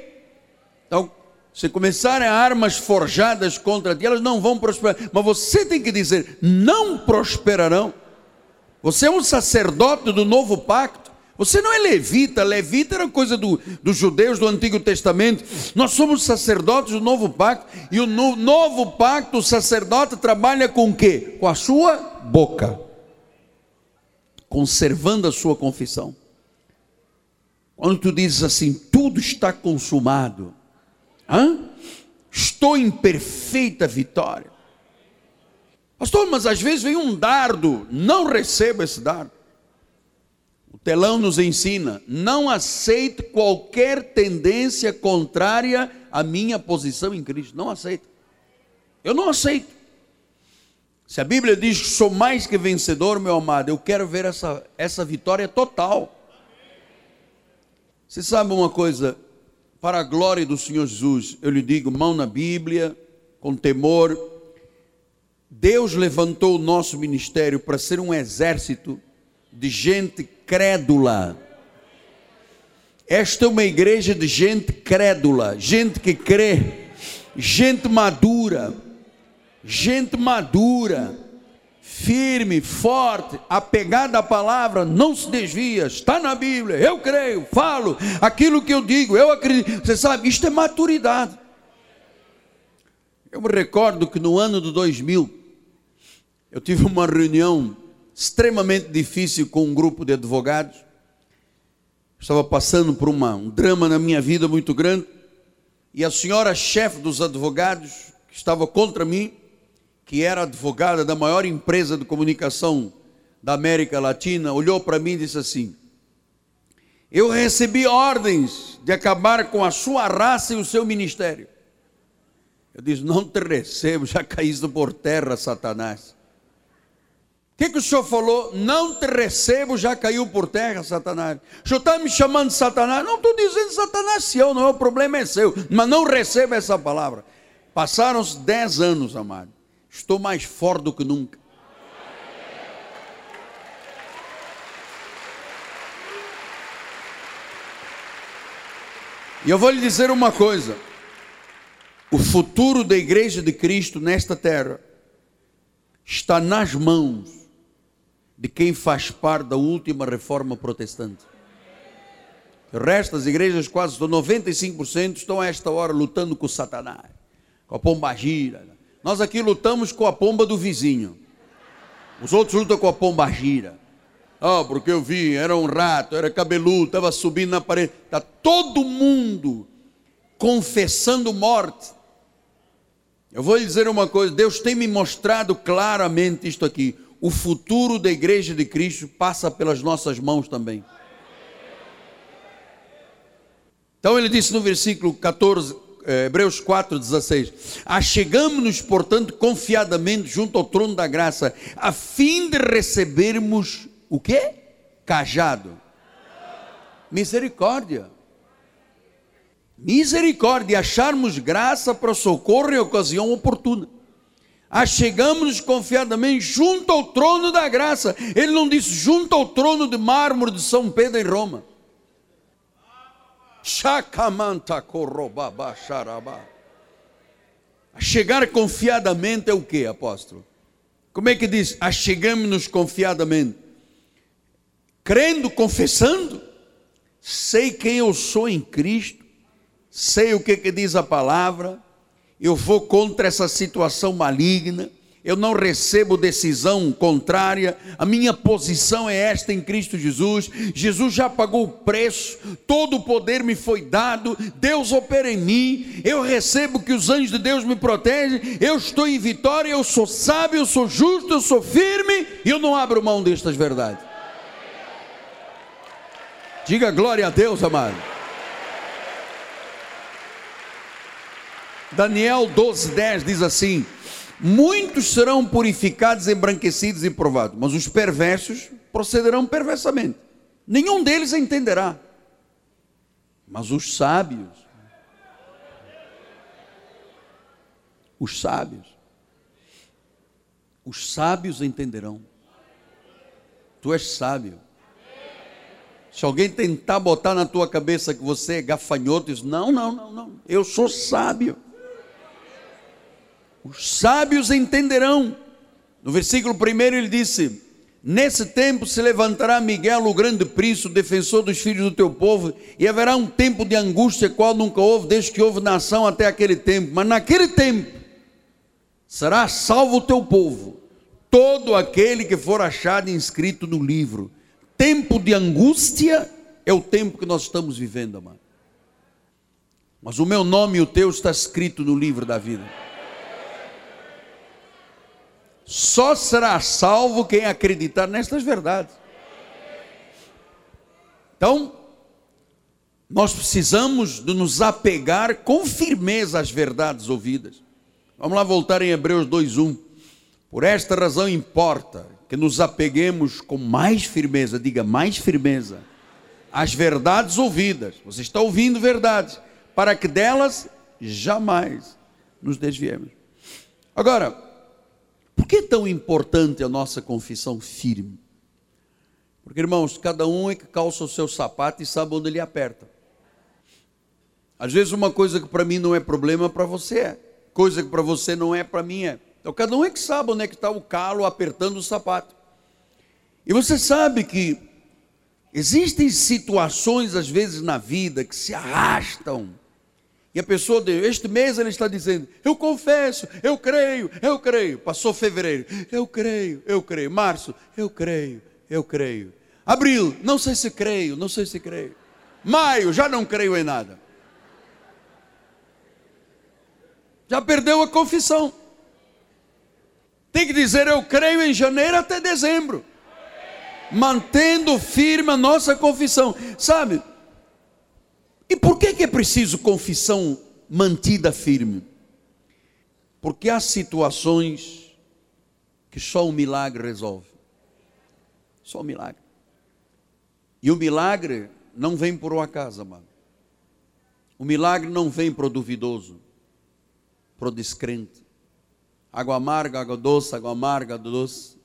Então, se começarem armas forjadas contra ti, elas não vão prosperar, mas você tem que dizer: não prosperarão. Você é um sacerdote do novo pacto. Você não é levita, levita era coisa do, dos judeus do Antigo Testamento. Nós somos sacerdotes do novo pacto. E o no, novo pacto, o sacerdote trabalha com o quê? Com a sua boca, conservando a sua confissão. Quando tu dizes assim, tudo está consumado, Hã? estou em perfeita vitória. Pastor, mas às vezes vem um dardo, não receba esse dardo telão nos ensina: não aceite qualquer tendência contrária à minha posição em Cristo. Não aceito. Eu não aceito. Se a Bíblia diz que sou mais que vencedor, meu amado, eu quero ver essa, essa vitória total. Você sabe uma coisa? Para a glória do Senhor Jesus, eu lhe digo, mão na Bíblia, com temor. Deus levantou o nosso ministério para ser um exército de gente crédula. Esta é uma igreja de gente crédula, gente que crê, gente madura, gente madura, firme, forte, apegada à palavra, não se desvia, está na Bíblia, eu creio, falo aquilo que eu digo, eu acredito. Você sabe, isto é maturidade. Eu me recordo que no ano de 2000, eu tive uma reunião extremamente difícil com um grupo de advogados. Estava passando por uma, um drama na minha vida muito grande. E a senhora chefe dos advogados, que estava contra mim, que era advogada da maior empresa de comunicação da América Latina, olhou para mim e disse assim: Eu recebi ordens de acabar com a sua raça e o seu ministério. Eu disse: Não te recebo, já caíste por terra, Satanás. O que, que, o senhor falou? Não te recebo, já caiu por terra, Satanás. O senhor está me chamando de Satanás? Não estou dizendo Satanás, se eu não, o problema é seu. Mas não receba essa palavra. Passaram-se dez anos, amado. Estou mais forte do que nunca. E eu vou lhe dizer uma coisa: o futuro da igreja de Cristo nesta terra está nas mãos de quem faz parte da última reforma protestante. O resto das igrejas, quase 95%, estão a esta hora lutando com o Satanás, com a pomba gira. Nós aqui lutamos com a pomba do vizinho. Os outros lutam com a pomba gira. Ah, oh, porque eu vi, era um rato, era cabeludo, estava subindo na parede. Está todo mundo confessando morte. Eu vou lhe dizer uma coisa: Deus tem me mostrado claramente isto aqui. O futuro da igreja de Cristo passa pelas nossas mãos também. Então ele disse no versículo 14, eh, Hebreus 4, 16: Achegamos-nos, portanto, confiadamente junto ao trono da graça, a fim de recebermos o quê? Cajado. Misericórdia. Misericórdia, acharmos graça para socorro em ocasião oportuna. Achegamos-nos confiadamente junto ao trono da graça. Ele não disse junto ao trono de mármore de São Pedro em Roma. Chegar confiadamente é o que, apóstolo? Como é que diz? Achegamos-nos confiadamente. Crendo, confessando, sei quem eu sou em Cristo, sei o que, que diz a palavra, eu vou contra essa situação maligna eu não recebo decisão contrária, a minha posição é esta em Cristo Jesus. Jesus já pagou o preço, todo o poder me foi dado, Deus opera em mim, eu recebo que os anjos de Deus me protegem, eu estou em vitória, eu sou sábio, eu sou justo, eu sou firme. E eu não abro mão destas verdades. Diga glória a Deus, amado. Daniel 12:10 diz assim: Muitos serão purificados, embranquecidos e provados, mas os perversos procederão perversamente. Nenhum deles entenderá. Mas os sábios, os sábios, os sábios entenderão. Tu és sábio. Se alguém tentar botar na tua cabeça que você é gafanhoto, diz: Não, não, não, não, eu sou sábio. Os sábios entenderão. No versículo 1 ele disse: Nesse tempo se levantará Miguel, o grande príncipe, defensor dos filhos do teu povo, e haverá um tempo de angústia, qual nunca houve, desde que houve nação até aquele tempo. Mas naquele tempo será salvo o teu povo, todo aquele que for achado inscrito no livro. Tempo de angústia é o tempo que nós estamos vivendo, amado. Mas o meu nome e o teu está escrito no livro da vida. Só será salvo quem acreditar nestas verdades. Então, nós precisamos de nos apegar com firmeza às verdades ouvidas. Vamos lá voltar em Hebreus 2:1. Por esta razão importa que nos apeguemos com mais firmeza, diga mais firmeza, às verdades ouvidas. Você está ouvindo verdades, para que delas jamais nos desviemos. Agora, por que é tão importante a nossa confissão firme? Porque, irmãos, cada um é que calça o seu sapato e sabe onde ele aperta. Às vezes, uma coisa que para mim não é problema, para você é. Coisa que para você não é, para mim é. Então, cada um é que sabe onde é que está o calo apertando o sapato. E você sabe que existem situações, às vezes, na vida que se arrastam e a pessoa, este mês ele está dizendo: Eu confesso, eu creio, eu creio. Passou fevereiro, eu creio, eu creio. Março, eu creio, eu creio. Abril, não sei se creio, não sei se creio. Maio, já não creio em nada. Já perdeu a confissão. Tem que dizer: Eu creio em janeiro até dezembro. Mantendo firme a nossa confissão. Sabe? Que, é preciso confissão mantida firme? Porque há situações que só um milagre resolve. Só um milagre. E o milagre não vem por um acaso, amado. O milagre não vem para o duvidoso, para o descrente. Água amarga, água doce, água amarga, doce.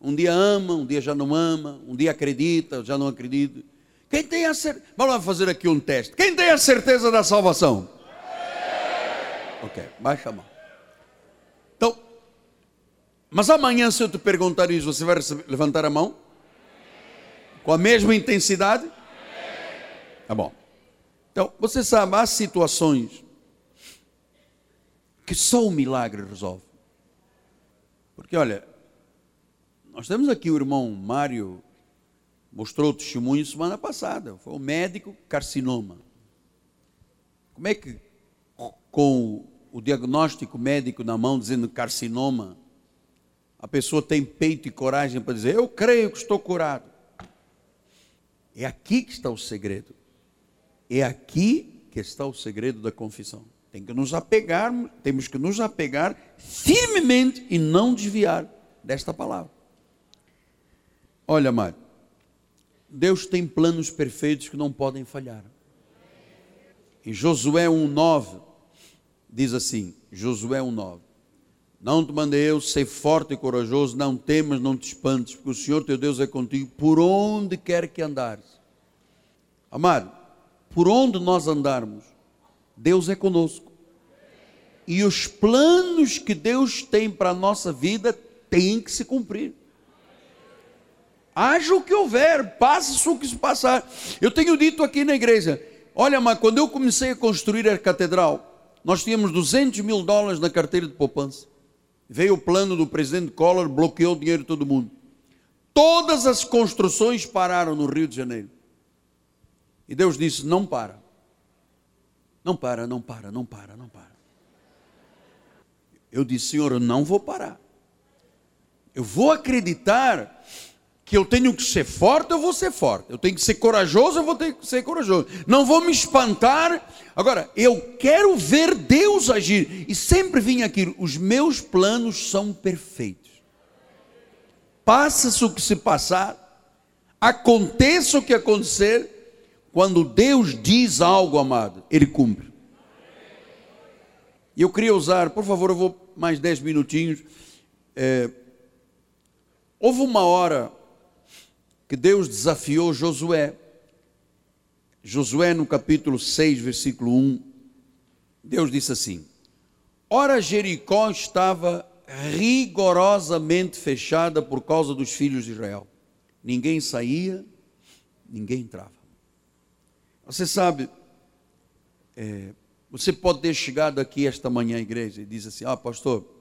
Um dia ama, um dia já não ama, um dia acredita, já não acredita. Quem tem a certeza? Vamos fazer aqui um teste. Quem tem a certeza da salvação? Ok, baixa a mão. Então, mas amanhã, se eu te perguntar isso, você vai levantar a mão? Com a mesma intensidade? Tá bom. Então, você sabe, há situações que só o milagre resolve. Porque, olha, nós temos aqui o irmão Mário, mostrou o testemunho semana passada. Foi um médico carcinoma. Como é que, com o diagnóstico médico na mão, dizendo carcinoma, a pessoa tem peito e coragem para dizer: Eu creio que estou curado. É aqui que está o segredo. É aqui que está o segredo da confissão. Tem que nos apegar, temos que nos apegar firmemente e não desviar desta palavra. Olha, Mário, Deus tem planos perfeitos que não podem falhar. Em Josué 1:9 diz assim, Josué 1:9 não te mandei eu ser forte e corajoso, não temas, não te espantes, porque o Senhor teu Deus é contigo por onde quer que andares. Amado, por onde nós andarmos, Deus é conosco. E os planos que Deus tem para a nossa vida têm que se cumprir. Haja o que houver, passe o que se passar. Eu tenho dito aqui na igreja: olha, mas quando eu comecei a construir a catedral, nós tínhamos 200 mil dólares na carteira de poupança. Veio o plano do presidente Collor, bloqueou o dinheiro de todo mundo. Todas as construções pararam no Rio de Janeiro. E Deus disse: não para. Não para, não para, não para, não para. Eu disse: Senhor, eu não vou parar. Eu vou acreditar que eu tenho que ser forte, eu vou ser forte. Eu tenho que ser corajoso, eu vou ter que ser corajoso. Não vou me espantar. Agora, eu quero ver Deus agir. E sempre vim aqui, os meus planos são perfeitos. Passa-se o que se passar, aconteça o que acontecer, quando Deus diz algo, amado, Ele cumpre. E eu queria usar, por favor, eu vou mais dez minutinhos. É, houve uma hora que Deus desafiou Josué. Josué, no capítulo 6, versículo 1, Deus disse assim: Ora, Jericó estava rigorosamente fechada por causa dos filhos de Israel. Ninguém saía, ninguém entrava. Você sabe, é, você pode ter chegado aqui esta manhã à igreja e diz assim: Ah, pastor,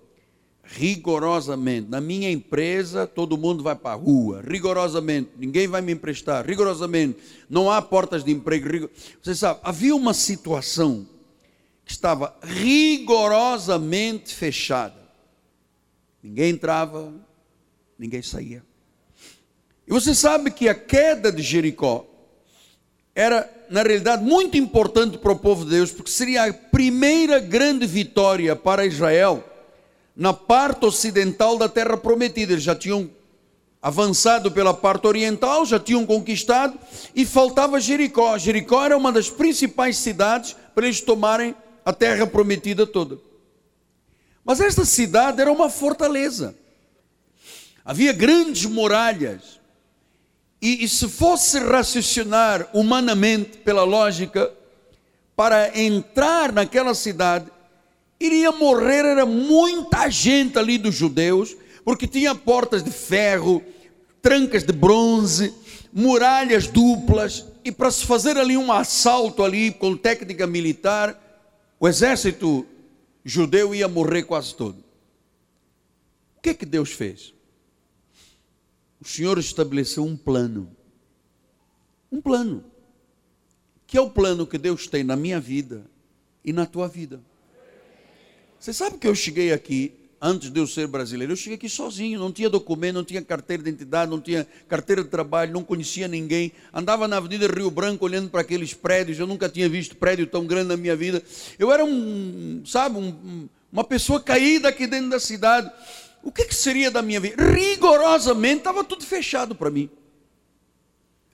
rigorosamente. Na minha empresa, todo mundo vai para a rua, rigorosamente. Ninguém vai me emprestar, rigorosamente. Não há portas de emprego. Rigor... Você sabe, havia uma situação que estava rigorosamente fechada. Ninguém entrava, ninguém saía. E você sabe que a queda de Jericó era, na realidade, muito importante para o povo de Deus, porque seria a primeira grande vitória para Israel na parte ocidental da terra prometida. Eles já tinham avançado pela parte oriental, já tinham conquistado e faltava Jericó. Jericó era uma das principais cidades para eles tomarem a terra prometida toda. Mas esta cidade era uma fortaleza. Havia grandes muralhas. E, e se fosse raciocinar humanamente, pela lógica, para entrar naquela cidade, iria morrer era muita gente ali dos judeus, porque tinha portas de ferro, trancas de bronze, muralhas duplas, e para se fazer ali um assalto ali com técnica militar, o exército judeu ia morrer quase todo. O que é que Deus fez? O Senhor estabeleceu um plano. Um plano. Que é o plano que Deus tem na minha vida e na tua vida. Você sabe que eu cheguei aqui, antes de eu ser brasileiro, eu cheguei aqui sozinho, não tinha documento, não tinha carteira de identidade, não tinha carteira de trabalho, não conhecia ninguém. Andava na Avenida Rio Branco olhando para aqueles prédios, eu nunca tinha visto prédio tão grande na minha vida. Eu era um, sabe, um, uma pessoa caída aqui dentro da cidade. O que, que seria da minha vida? Rigorosamente estava tudo fechado para mim.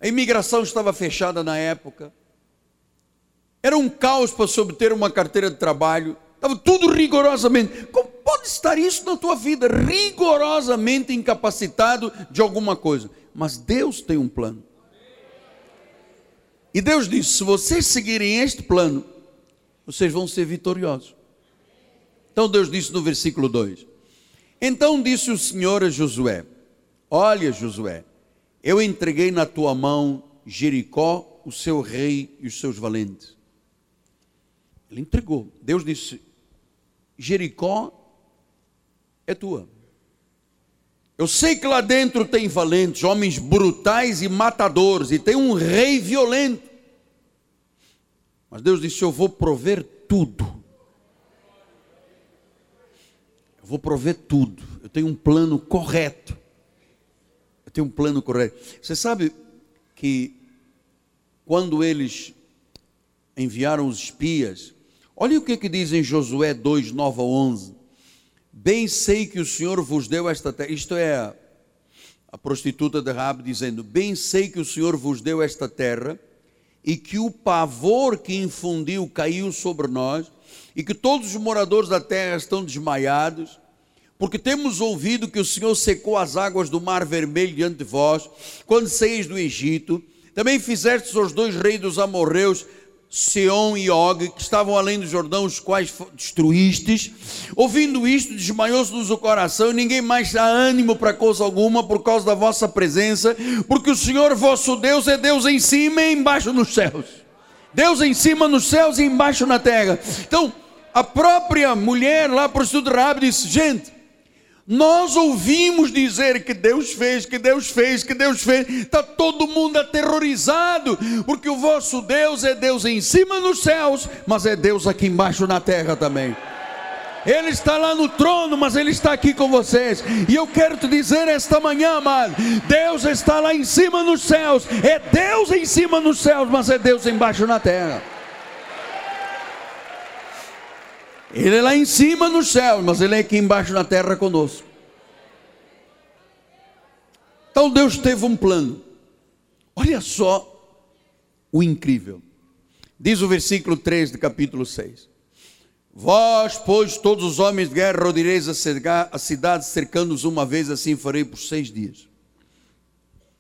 A imigração estava fechada na época. Era um caos para se obter uma carteira de trabalho. Estava tudo rigorosamente. Como pode estar isso na tua vida? Rigorosamente incapacitado de alguma coisa. Mas Deus tem um plano. E Deus disse: se vocês seguirem este plano, vocês vão ser vitoriosos. Então Deus disse no versículo 2: Então disse o Senhor a Josué: Olha, Josué, eu entreguei na tua mão Jericó o seu rei e os seus valentes. Ele entregou. Deus disse: Jericó é tua. Eu sei que lá dentro tem valentes, homens brutais e matadores, e tem um rei violento. Mas Deus disse: Eu vou prover tudo. Eu vou prover tudo. Eu tenho um plano correto. Eu tenho um plano correto. Você sabe que quando eles enviaram os espias, olha o que, que diz em Josué 2, 9 a 11. Bem sei que o Senhor vos deu esta terra. Isto é a prostituta de Rabi dizendo: Bem sei que o Senhor vos deu esta terra e que o pavor que infundiu caiu sobre nós e que todos os moradores da terra estão desmaiados, porque temos ouvido que o Senhor secou as águas do Mar Vermelho diante de vós, quando saís do Egito. Também fizestes os dois reis dos amorreus Seom e Og, que estavam além do Jordão, os quais destruístes. Ouvindo isto, desmaiou-se-nos o coração, e ninguém mais dá ânimo para coisa alguma, por causa da vossa presença, porque o Senhor vosso Deus é Deus em cima e embaixo nos céus. Deus em cima nos céus e embaixo na terra. Então, a própria mulher lá, por estudo rápido, disse: gente, nós ouvimos dizer que Deus fez, que Deus fez, que Deus fez. Está todo mundo aterrorizado, porque o vosso Deus é Deus em cima nos céus, mas é Deus aqui embaixo na terra também. Ele está lá no trono, mas Ele está aqui com vocês. E eu quero te dizer esta manhã, amado: Deus está lá em cima nos céus. É Deus em cima nos céus, mas é Deus embaixo na terra. Ele é lá em cima no céu, mas ele é aqui embaixo na terra conosco. Então Deus teve um plano. Olha só o incrível. Diz o versículo 3 do capítulo 6. Vós, pois, todos os homens de guerra, rodireis a, a cidade, cercando-os uma vez, assim farei por seis dias.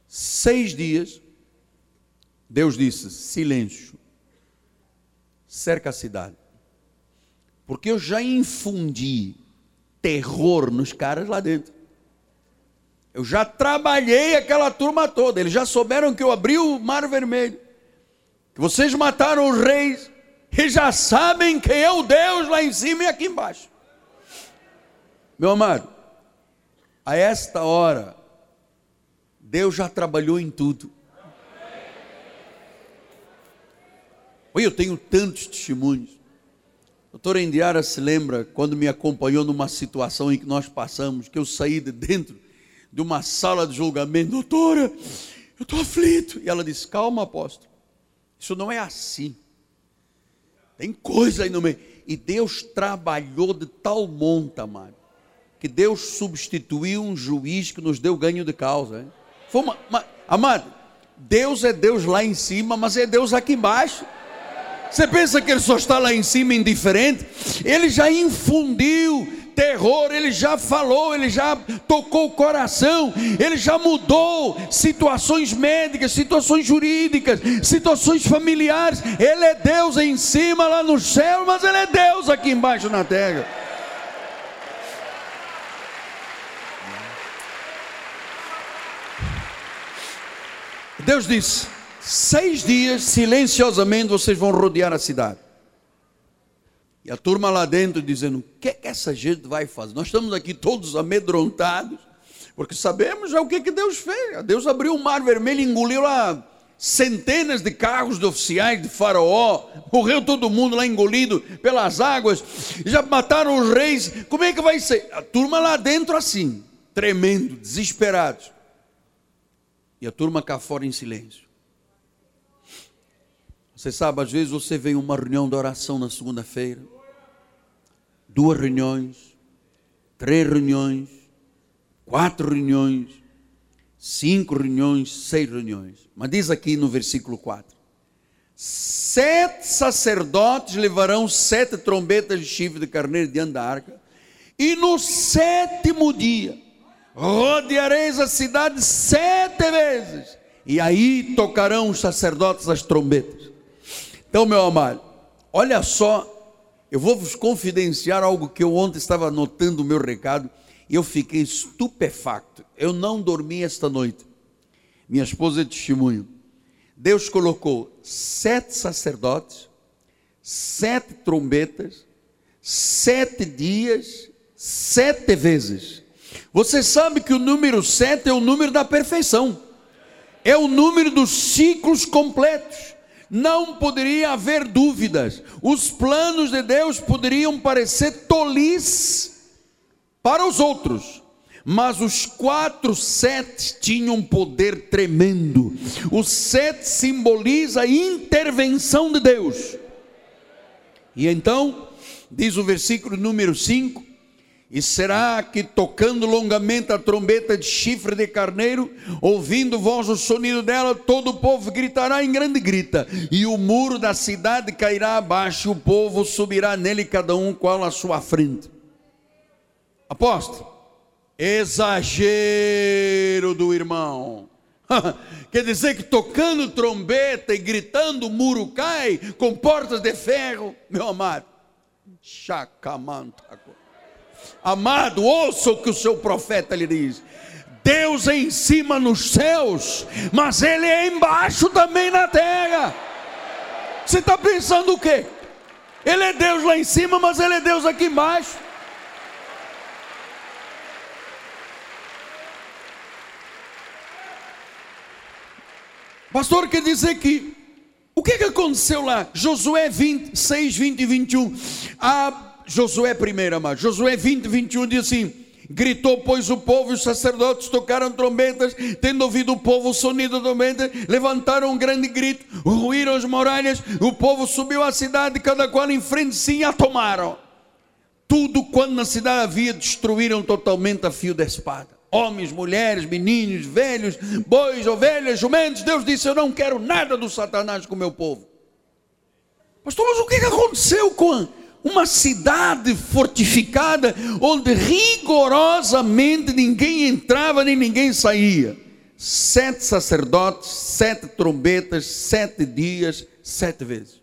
Seis dias, Deus disse: silêncio, cerca a cidade. Porque eu já infundi terror nos caras lá dentro. Eu já trabalhei aquela turma toda. Eles já souberam que eu abri o mar vermelho. Que vocês mataram os reis. E já sabem quem é o Deus lá em cima e aqui embaixo. Meu amado, a esta hora, Deus já trabalhou em tudo. Oi, eu tenho tantos testemunhos. Doutora Indiara se lembra quando me acompanhou numa situação em que nós passamos, que eu saí de dentro de uma sala de julgamento, doutora, eu estou aflito. E ela disse: calma, apóstolo, isso não é assim. Tem coisa aí no meio. E Deus trabalhou de tal monta, amado, que Deus substituiu um juiz que nos deu ganho de causa. Hein? Foi uma, uma, amado, Deus é Deus lá em cima, mas é Deus aqui embaixo. Você pensa que ele só está lá em cima indiferente? Ele já infundiu terror, ele já falou, ele já tocou o coração, ele já mudou situações médicas, situações jurídicas, situações familiares. Ele é Deus em cima lá no céu, mas ele é Deus aqui embaixo na terra. Deus disse: seis dias, silenciosamente, vocês vão rodear a cidade. E a turma lá dentro dizendo: o que, é que essa gente vai fazer? Nós estamos aqui todos amedrontados, porque sabemos já o que, que Deus fez. Deus abriu o mar vermelho e engoliu lá centenas de carros de oficiais de Faraó, morreu todo mundo lá engolido pelas águas, já mataram os reis. Como é que vai ser? A turma lá dentro assim, tremendo, desesperados. E a turma cá fora em silêncio. Você sabe, às vezes você vem uma reunião de oração na segunda-feira, duas reuniões, três reuniões, quatro reuniões, cinco reuniões, seis reuniões. Mas diz aqui no versículo 4: Sete sacerdotes levarão sete trombetas de chifre de carneiro diante da arca, e no sétimo dia rodeareis a cidade sete vezes, e aí tocarão os sacerdotes as trombetas. Então, meu amado, olha só, eu vou vos confidenciar algo que eu ontem estava anotando o meu recado e eu fiquei estupefacto. Eu não dormi esta noite. Minha esposa é testemunho. Deus colocou sete sacerdotes, sete trombetas, sete dias, sete vezes. Você sabe que o número sete é o número da perfeição, é o número dos ciclos completos. Não poderia haver dúvidas. Os planos de Deus poderiam parecer tolis para os outros, mas os quatro sete tinham um poder tremendo. O sete simboliza a intervenção de Deus. E então, diz o versículo número 5: E será que tocando longamente a trombeta de chifre de carneiro, ouvindo voz o sonido dela, todo o povo gritará em grande grita, e o muro da cidade cairá abaixo, e o povo subirá nele, cada um qual à sua frente. Aposto, exagero do irmão. (laughs) Quer dizer que tocando trombeta e gritando, o muro cai com portas de ferro, meu amado. Chacamantaco. Amado, ouça o que o seu profeta lhe diz. Deus é em cima nos céus, mas Ele é embaixo também na terra. Você está pensando o quê? Ele é Deus lá em cima, mas Ele é Deus aqui embaixo. Pastor, quer dizer que o que, que aconteceu lá? Josué 26, 20 e 21. A Josué primeiro, amado. Josué 20, 21 diz assim: Gritou, pois, o povo e os sacerdotes tocaram trombetas, tendo ouvido o povo o sonido da trombeta, levantaram um grande grito, ruíram as muralhas, o povo subiu à cidade, cada qual em frente de si a tomaram. Tudo quando na cidade havia, destruíram totalmente a fio da espada homens, mulheres, meninos, velhos, bois, ovelhas, jumentos. Deus disse: Eu não quero nada do Satanás com o meu povo. Pastor, mas o que aconteceu com uma cidade fortificada, onde rigorosamente ninguém entrava nem ninguém saía? Sete sacerdotes, sete trombetas, sete dias, sete vezes.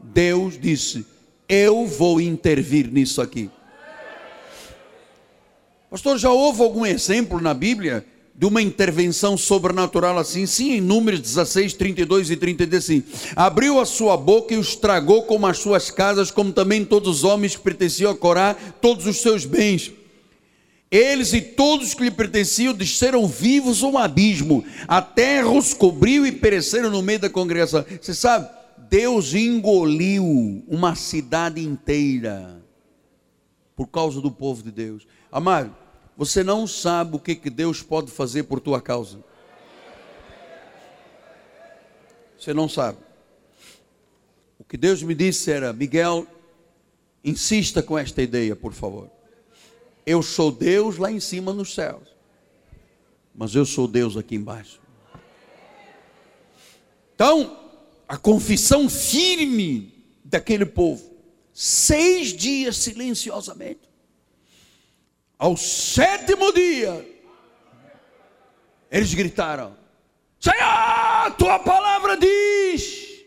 Deus disse: Eu vou intervir nisso aqui. Pastor, já houve algum exemplo na Bíblia de uma intervenção sobrenatural assim? Sim, em Números 16, 32 e 33, assim. Abriu a sua boca e os tragou como as suas casas, como também todos os homens que pertenciam a Corá, todos os seus bens. Eles e todos que lhe pertenciam desceram vivos um abismo. A terra os cobriu e pereceram no meio da congregação. Você sabe, Deus engoliu uma cidade inteira por causa do povo de Deus. Amado, você não sabe o que, que Deus pode fazer por tua causa. Você não sabe. O que Deus me disse era: Miguel, insista com esta ideia, por favor. Eu sou Deus lá em cima nos céus, mas eu sou Deus aqui embaixo. Então, a confissão firme daquele povo, seis dias silenciosamente, ao sétimo dia, eles gritaram: Senhor, tua palavra diz,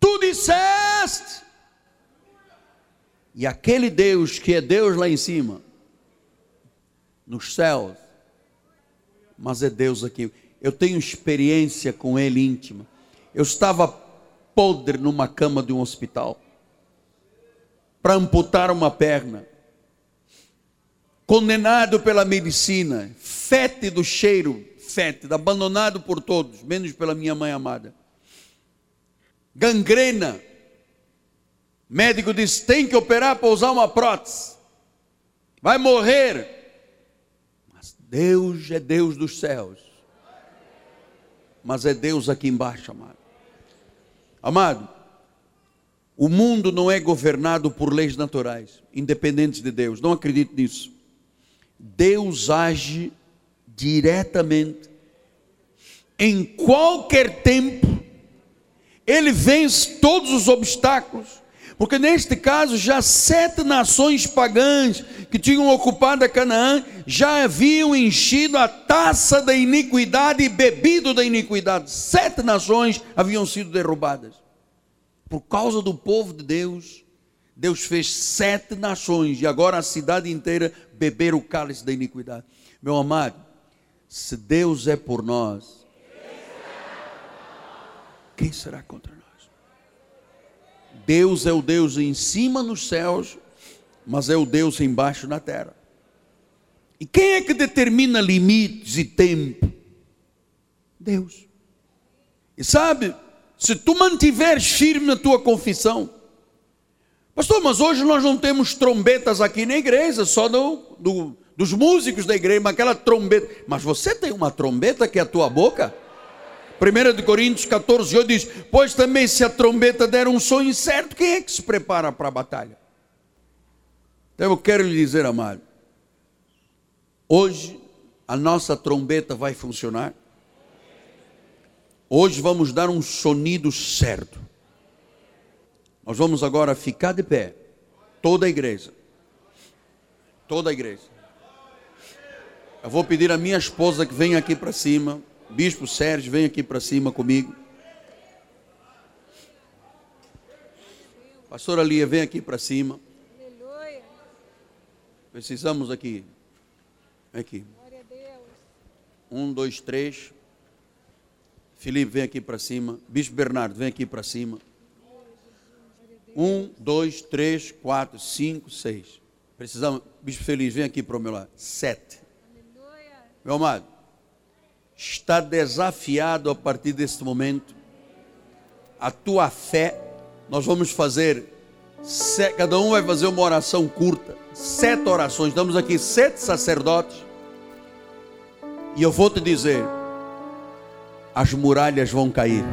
tu disseste. E aquele Deus que é Deus lá em cima, nos céus, mas é Deus aqui. Eu tenho experiência com Ele íntima. Eu estava podre numa cama de um hospital para amputar uma perna condenado pela medicina, fétido cheiro, fétido, abandonado por todos, menos pela minha mãe amada. Gangrena. Médico disse: tem que operar para usar uma prótese. Vai morrer. Mas Deus é Deus dos céus. Mas é Deus aqui embaixo, amado. Amado, o mundo não é governado por leis naturais, independentes de Deus. Não acredito nisso. Deus age diretamente, em qualquer tempo, Ele vence todos os obstáculos, porque neste caso já sete nações pagãs que tinham ocupado a Canaã já haviam enchido a taça da iniquidade e bebido da iniquidade. Sete nações haviam sido derrubadas. Por causa do povo de Deus, Deus fez sete nações e agora a cidade inteira beber o cálice da iniquidade. Meu amado, se Deus é por nós, quem será contra nós? Deus é o Deus em cima nos céus, mas é o Deus embaixo na terra. E quem é que determina limites e tempo? Deus. E sabe, se tu mantiveres firme na tua confissão, pastor, mas hoje nós não temos trombetas aqui na igreja, só do, do, dos músicos da igreja, mas aquela trombeta. Mas você tem uma trombeta que é a tua boca? 1 de Coríntios 14, 8 diz: Pois também se a trombeta der um som incerto, quem é que se prepara para a batalha? Então eu quero lhe dizer, amado, hoje a nossa trombeta vai funcionar. Hoje vamos dar um sonido certo. Nós vamos agora ficar de pé, toda a igreja. Toda a igreja. Eu vou pedir a minha esposa que venha aqui para cima. Bispo Sérgio, vem aqui para cima comigo. Pastora Lia, vem aqui para cima. Aleluia. Precisamos aqui. Vem aqui. Glória a Deus. Um, dois, três. Felipe, vem aqui para cima. Bispo Bernardo, vem aqui para cima. Um, dois, três, quatro, cinco, seis. Precisamos. Bispo Feliz, vem aqui para o meu lado. Sete. Aleluia. Meu amado, está desafiado a partir deste momento. A tua fé, nós vamos fazer, cada um vai fazer uma oração curta, sete orações. Estamos aqui sete sacerdotes. E eu vou te dizer: as muralhas vão cair.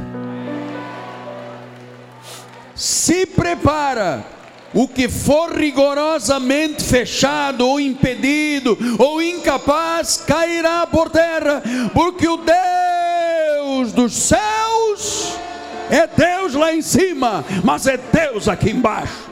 Se prepara o que for rigorosamente fechado, ou impedido, ou incapaz, cairá por terra, porque o Deus dos céus é Deus lá em cima, mas é Deus aqui embaixo.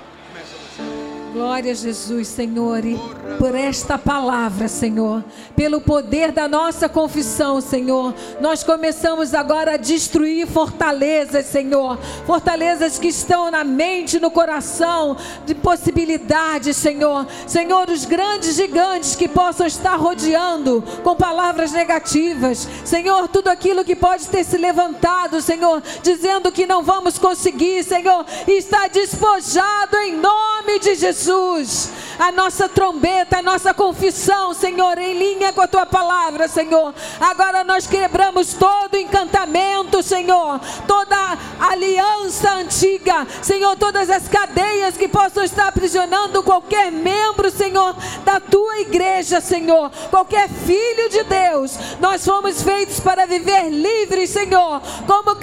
Glória a Jesus, Senhor, e por esta palavra, Senhor, pelo poder da nossa confissão, Senhor, nós começamos agora a destruir fortalezas, Senhor, fortalezas que estão na mente, no coração, de possibilidades, Senhor, Senhor, os grandes gigantes que possam estar rodeando com palavras negativas, Senhor, tudo aquilo que pode ter se levantado, Senhor, dizendo que não vamos conseguir, Senhor, está despojado em nome de Jesus. Jesus, a nossa trombeta, a nossa confissão, Senhor, em linha com a tua palavra, Senhor. Agora nós quebramos todo encantamento, Senhor, toda aliança antiga, Senhor, todas as cadeias que possam estar aprisionando qualquer membro, Senhor, da tua igreja, Senhor, qualquer filho de Deus. Nós fomos feitos para viver livres, Senhor, como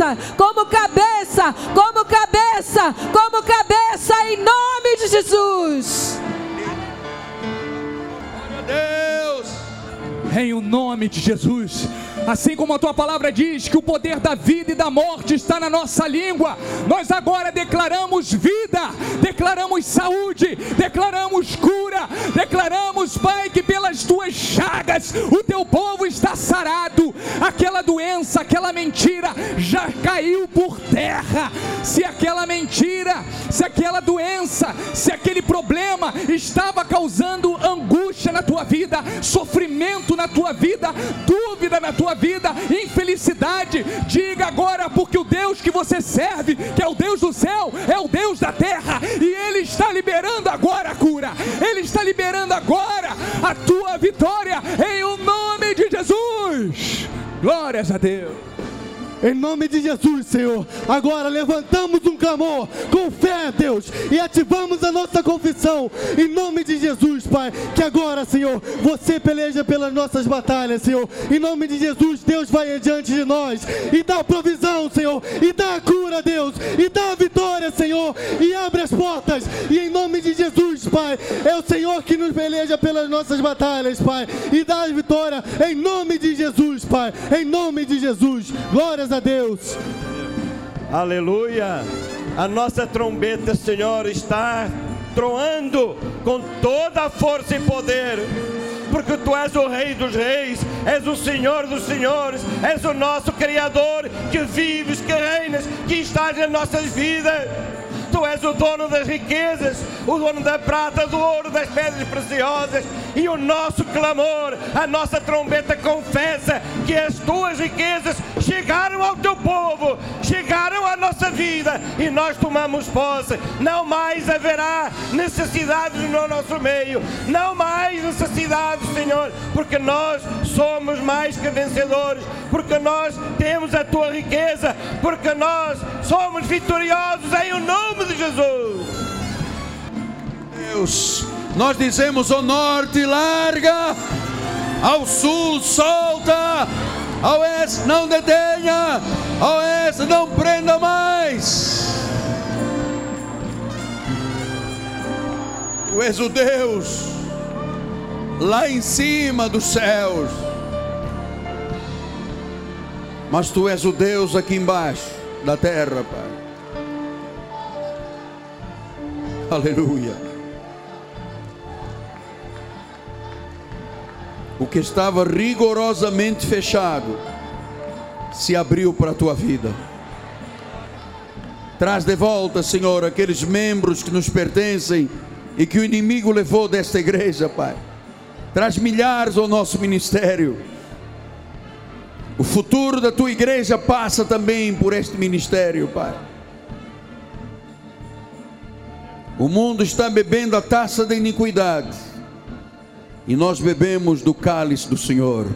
cabeça, como cabeça, como cabeça, como cabeça, em nome de Jesus. Deus. Em o nome de Jesus. Assim como a tua palavra diz que o poder da vida e da morte está na nossa língua, nós agora declaramos vida, declaramos saúde, declaramos cura, declaramos, Pai, que pelas tuas chagas o teu povo está sarado. Aquela doença, aquela mentira já caiu por terra. Se aquela mentira, se aquela doença, se aquele problema estava causando angústia na tua vida, sofrimento na tua vida, dúvida na tua sua vida infelicidade, diga agora, porque o Deus que você serve, que é o Deus do céu, é o Deus da terra, e Ele está liberando agora a cura, Ele está liberando agora a tua vitória, em o nome de Jesus. Glórias a Deus. Em nome de Jesus, Senhor. Agora levantamos um clamor com fé, Deus, e ativamos a nossa confissão. Em nome de Jesus, Pai. Que agora, Senhor, você peleja pelas nossas batalhas, Senhor. Em nome de Jesus, Deus vai adiante de nós e dá provisão, Senhor, e dá a cura, Deus, e dá a vitória, Senhor, e abre as portas. E em nome de Jesus, Pai, é o Senhor que nos peleja pelas nossas batalhas, Pai, e dá a vitória em nome de Jesus, Pai. Em nome de Jesus. Glórias A Deus. Aleluia. A nossa trombeta, Senhor, está troando com toda a força e poder. Porque tu és o Rei dos Reis, és o Senhor dos Senhores, és o nosso Criador que vives, que reinas, que estás nas nossas vidas. Tu és o dono das riquezas, o dono da prata, do ouro, das pedras preciosas. E o nosso clamor, a nossa trombeta confessa que as tuas riquezas chegaram ao teu povo, chegaram nossa vida e nós tomamos posse. Não mais haverá necessidades no nosso meio, não mais necessidades, Senhor, porque nós somos mais que vencedores, porque nós temos a tua riqueza, porque nós somos vitoriosos em o nome de Jesus. Deus, nós dizemos ao norte larga, ao sul solta, ao oeste não detenha, ao oeste não prenda mais. Tu és o Deus lá em cima dos céus, mas tu és o Deus aqui embaixo da terra, Pai. Aleluia. o que estava rigorosamente fechado se abriu para a tua vida. Traz de volta, Senhor, aqueles membros que nos pertencem e que o inimigo levou desta igreja, Pai. Traz milhares ao nosso ministério. O futuro da tua igreja passa também por este ministério, Pai. O mundo está bebendo a taça da iniquidade e nós bebemos do cálice do Senhor.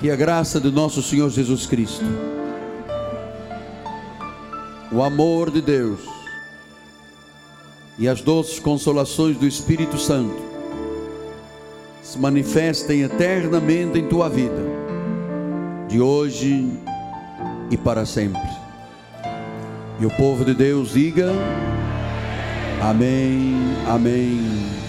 Que a graça de nosso Senhor Jesus Cristo, o amor de Deus e as doces consolações do Espírito Santo se manifestem eternamente em tua vida, de hoje e para sempre. E o povo de Deus diga. Amém, amém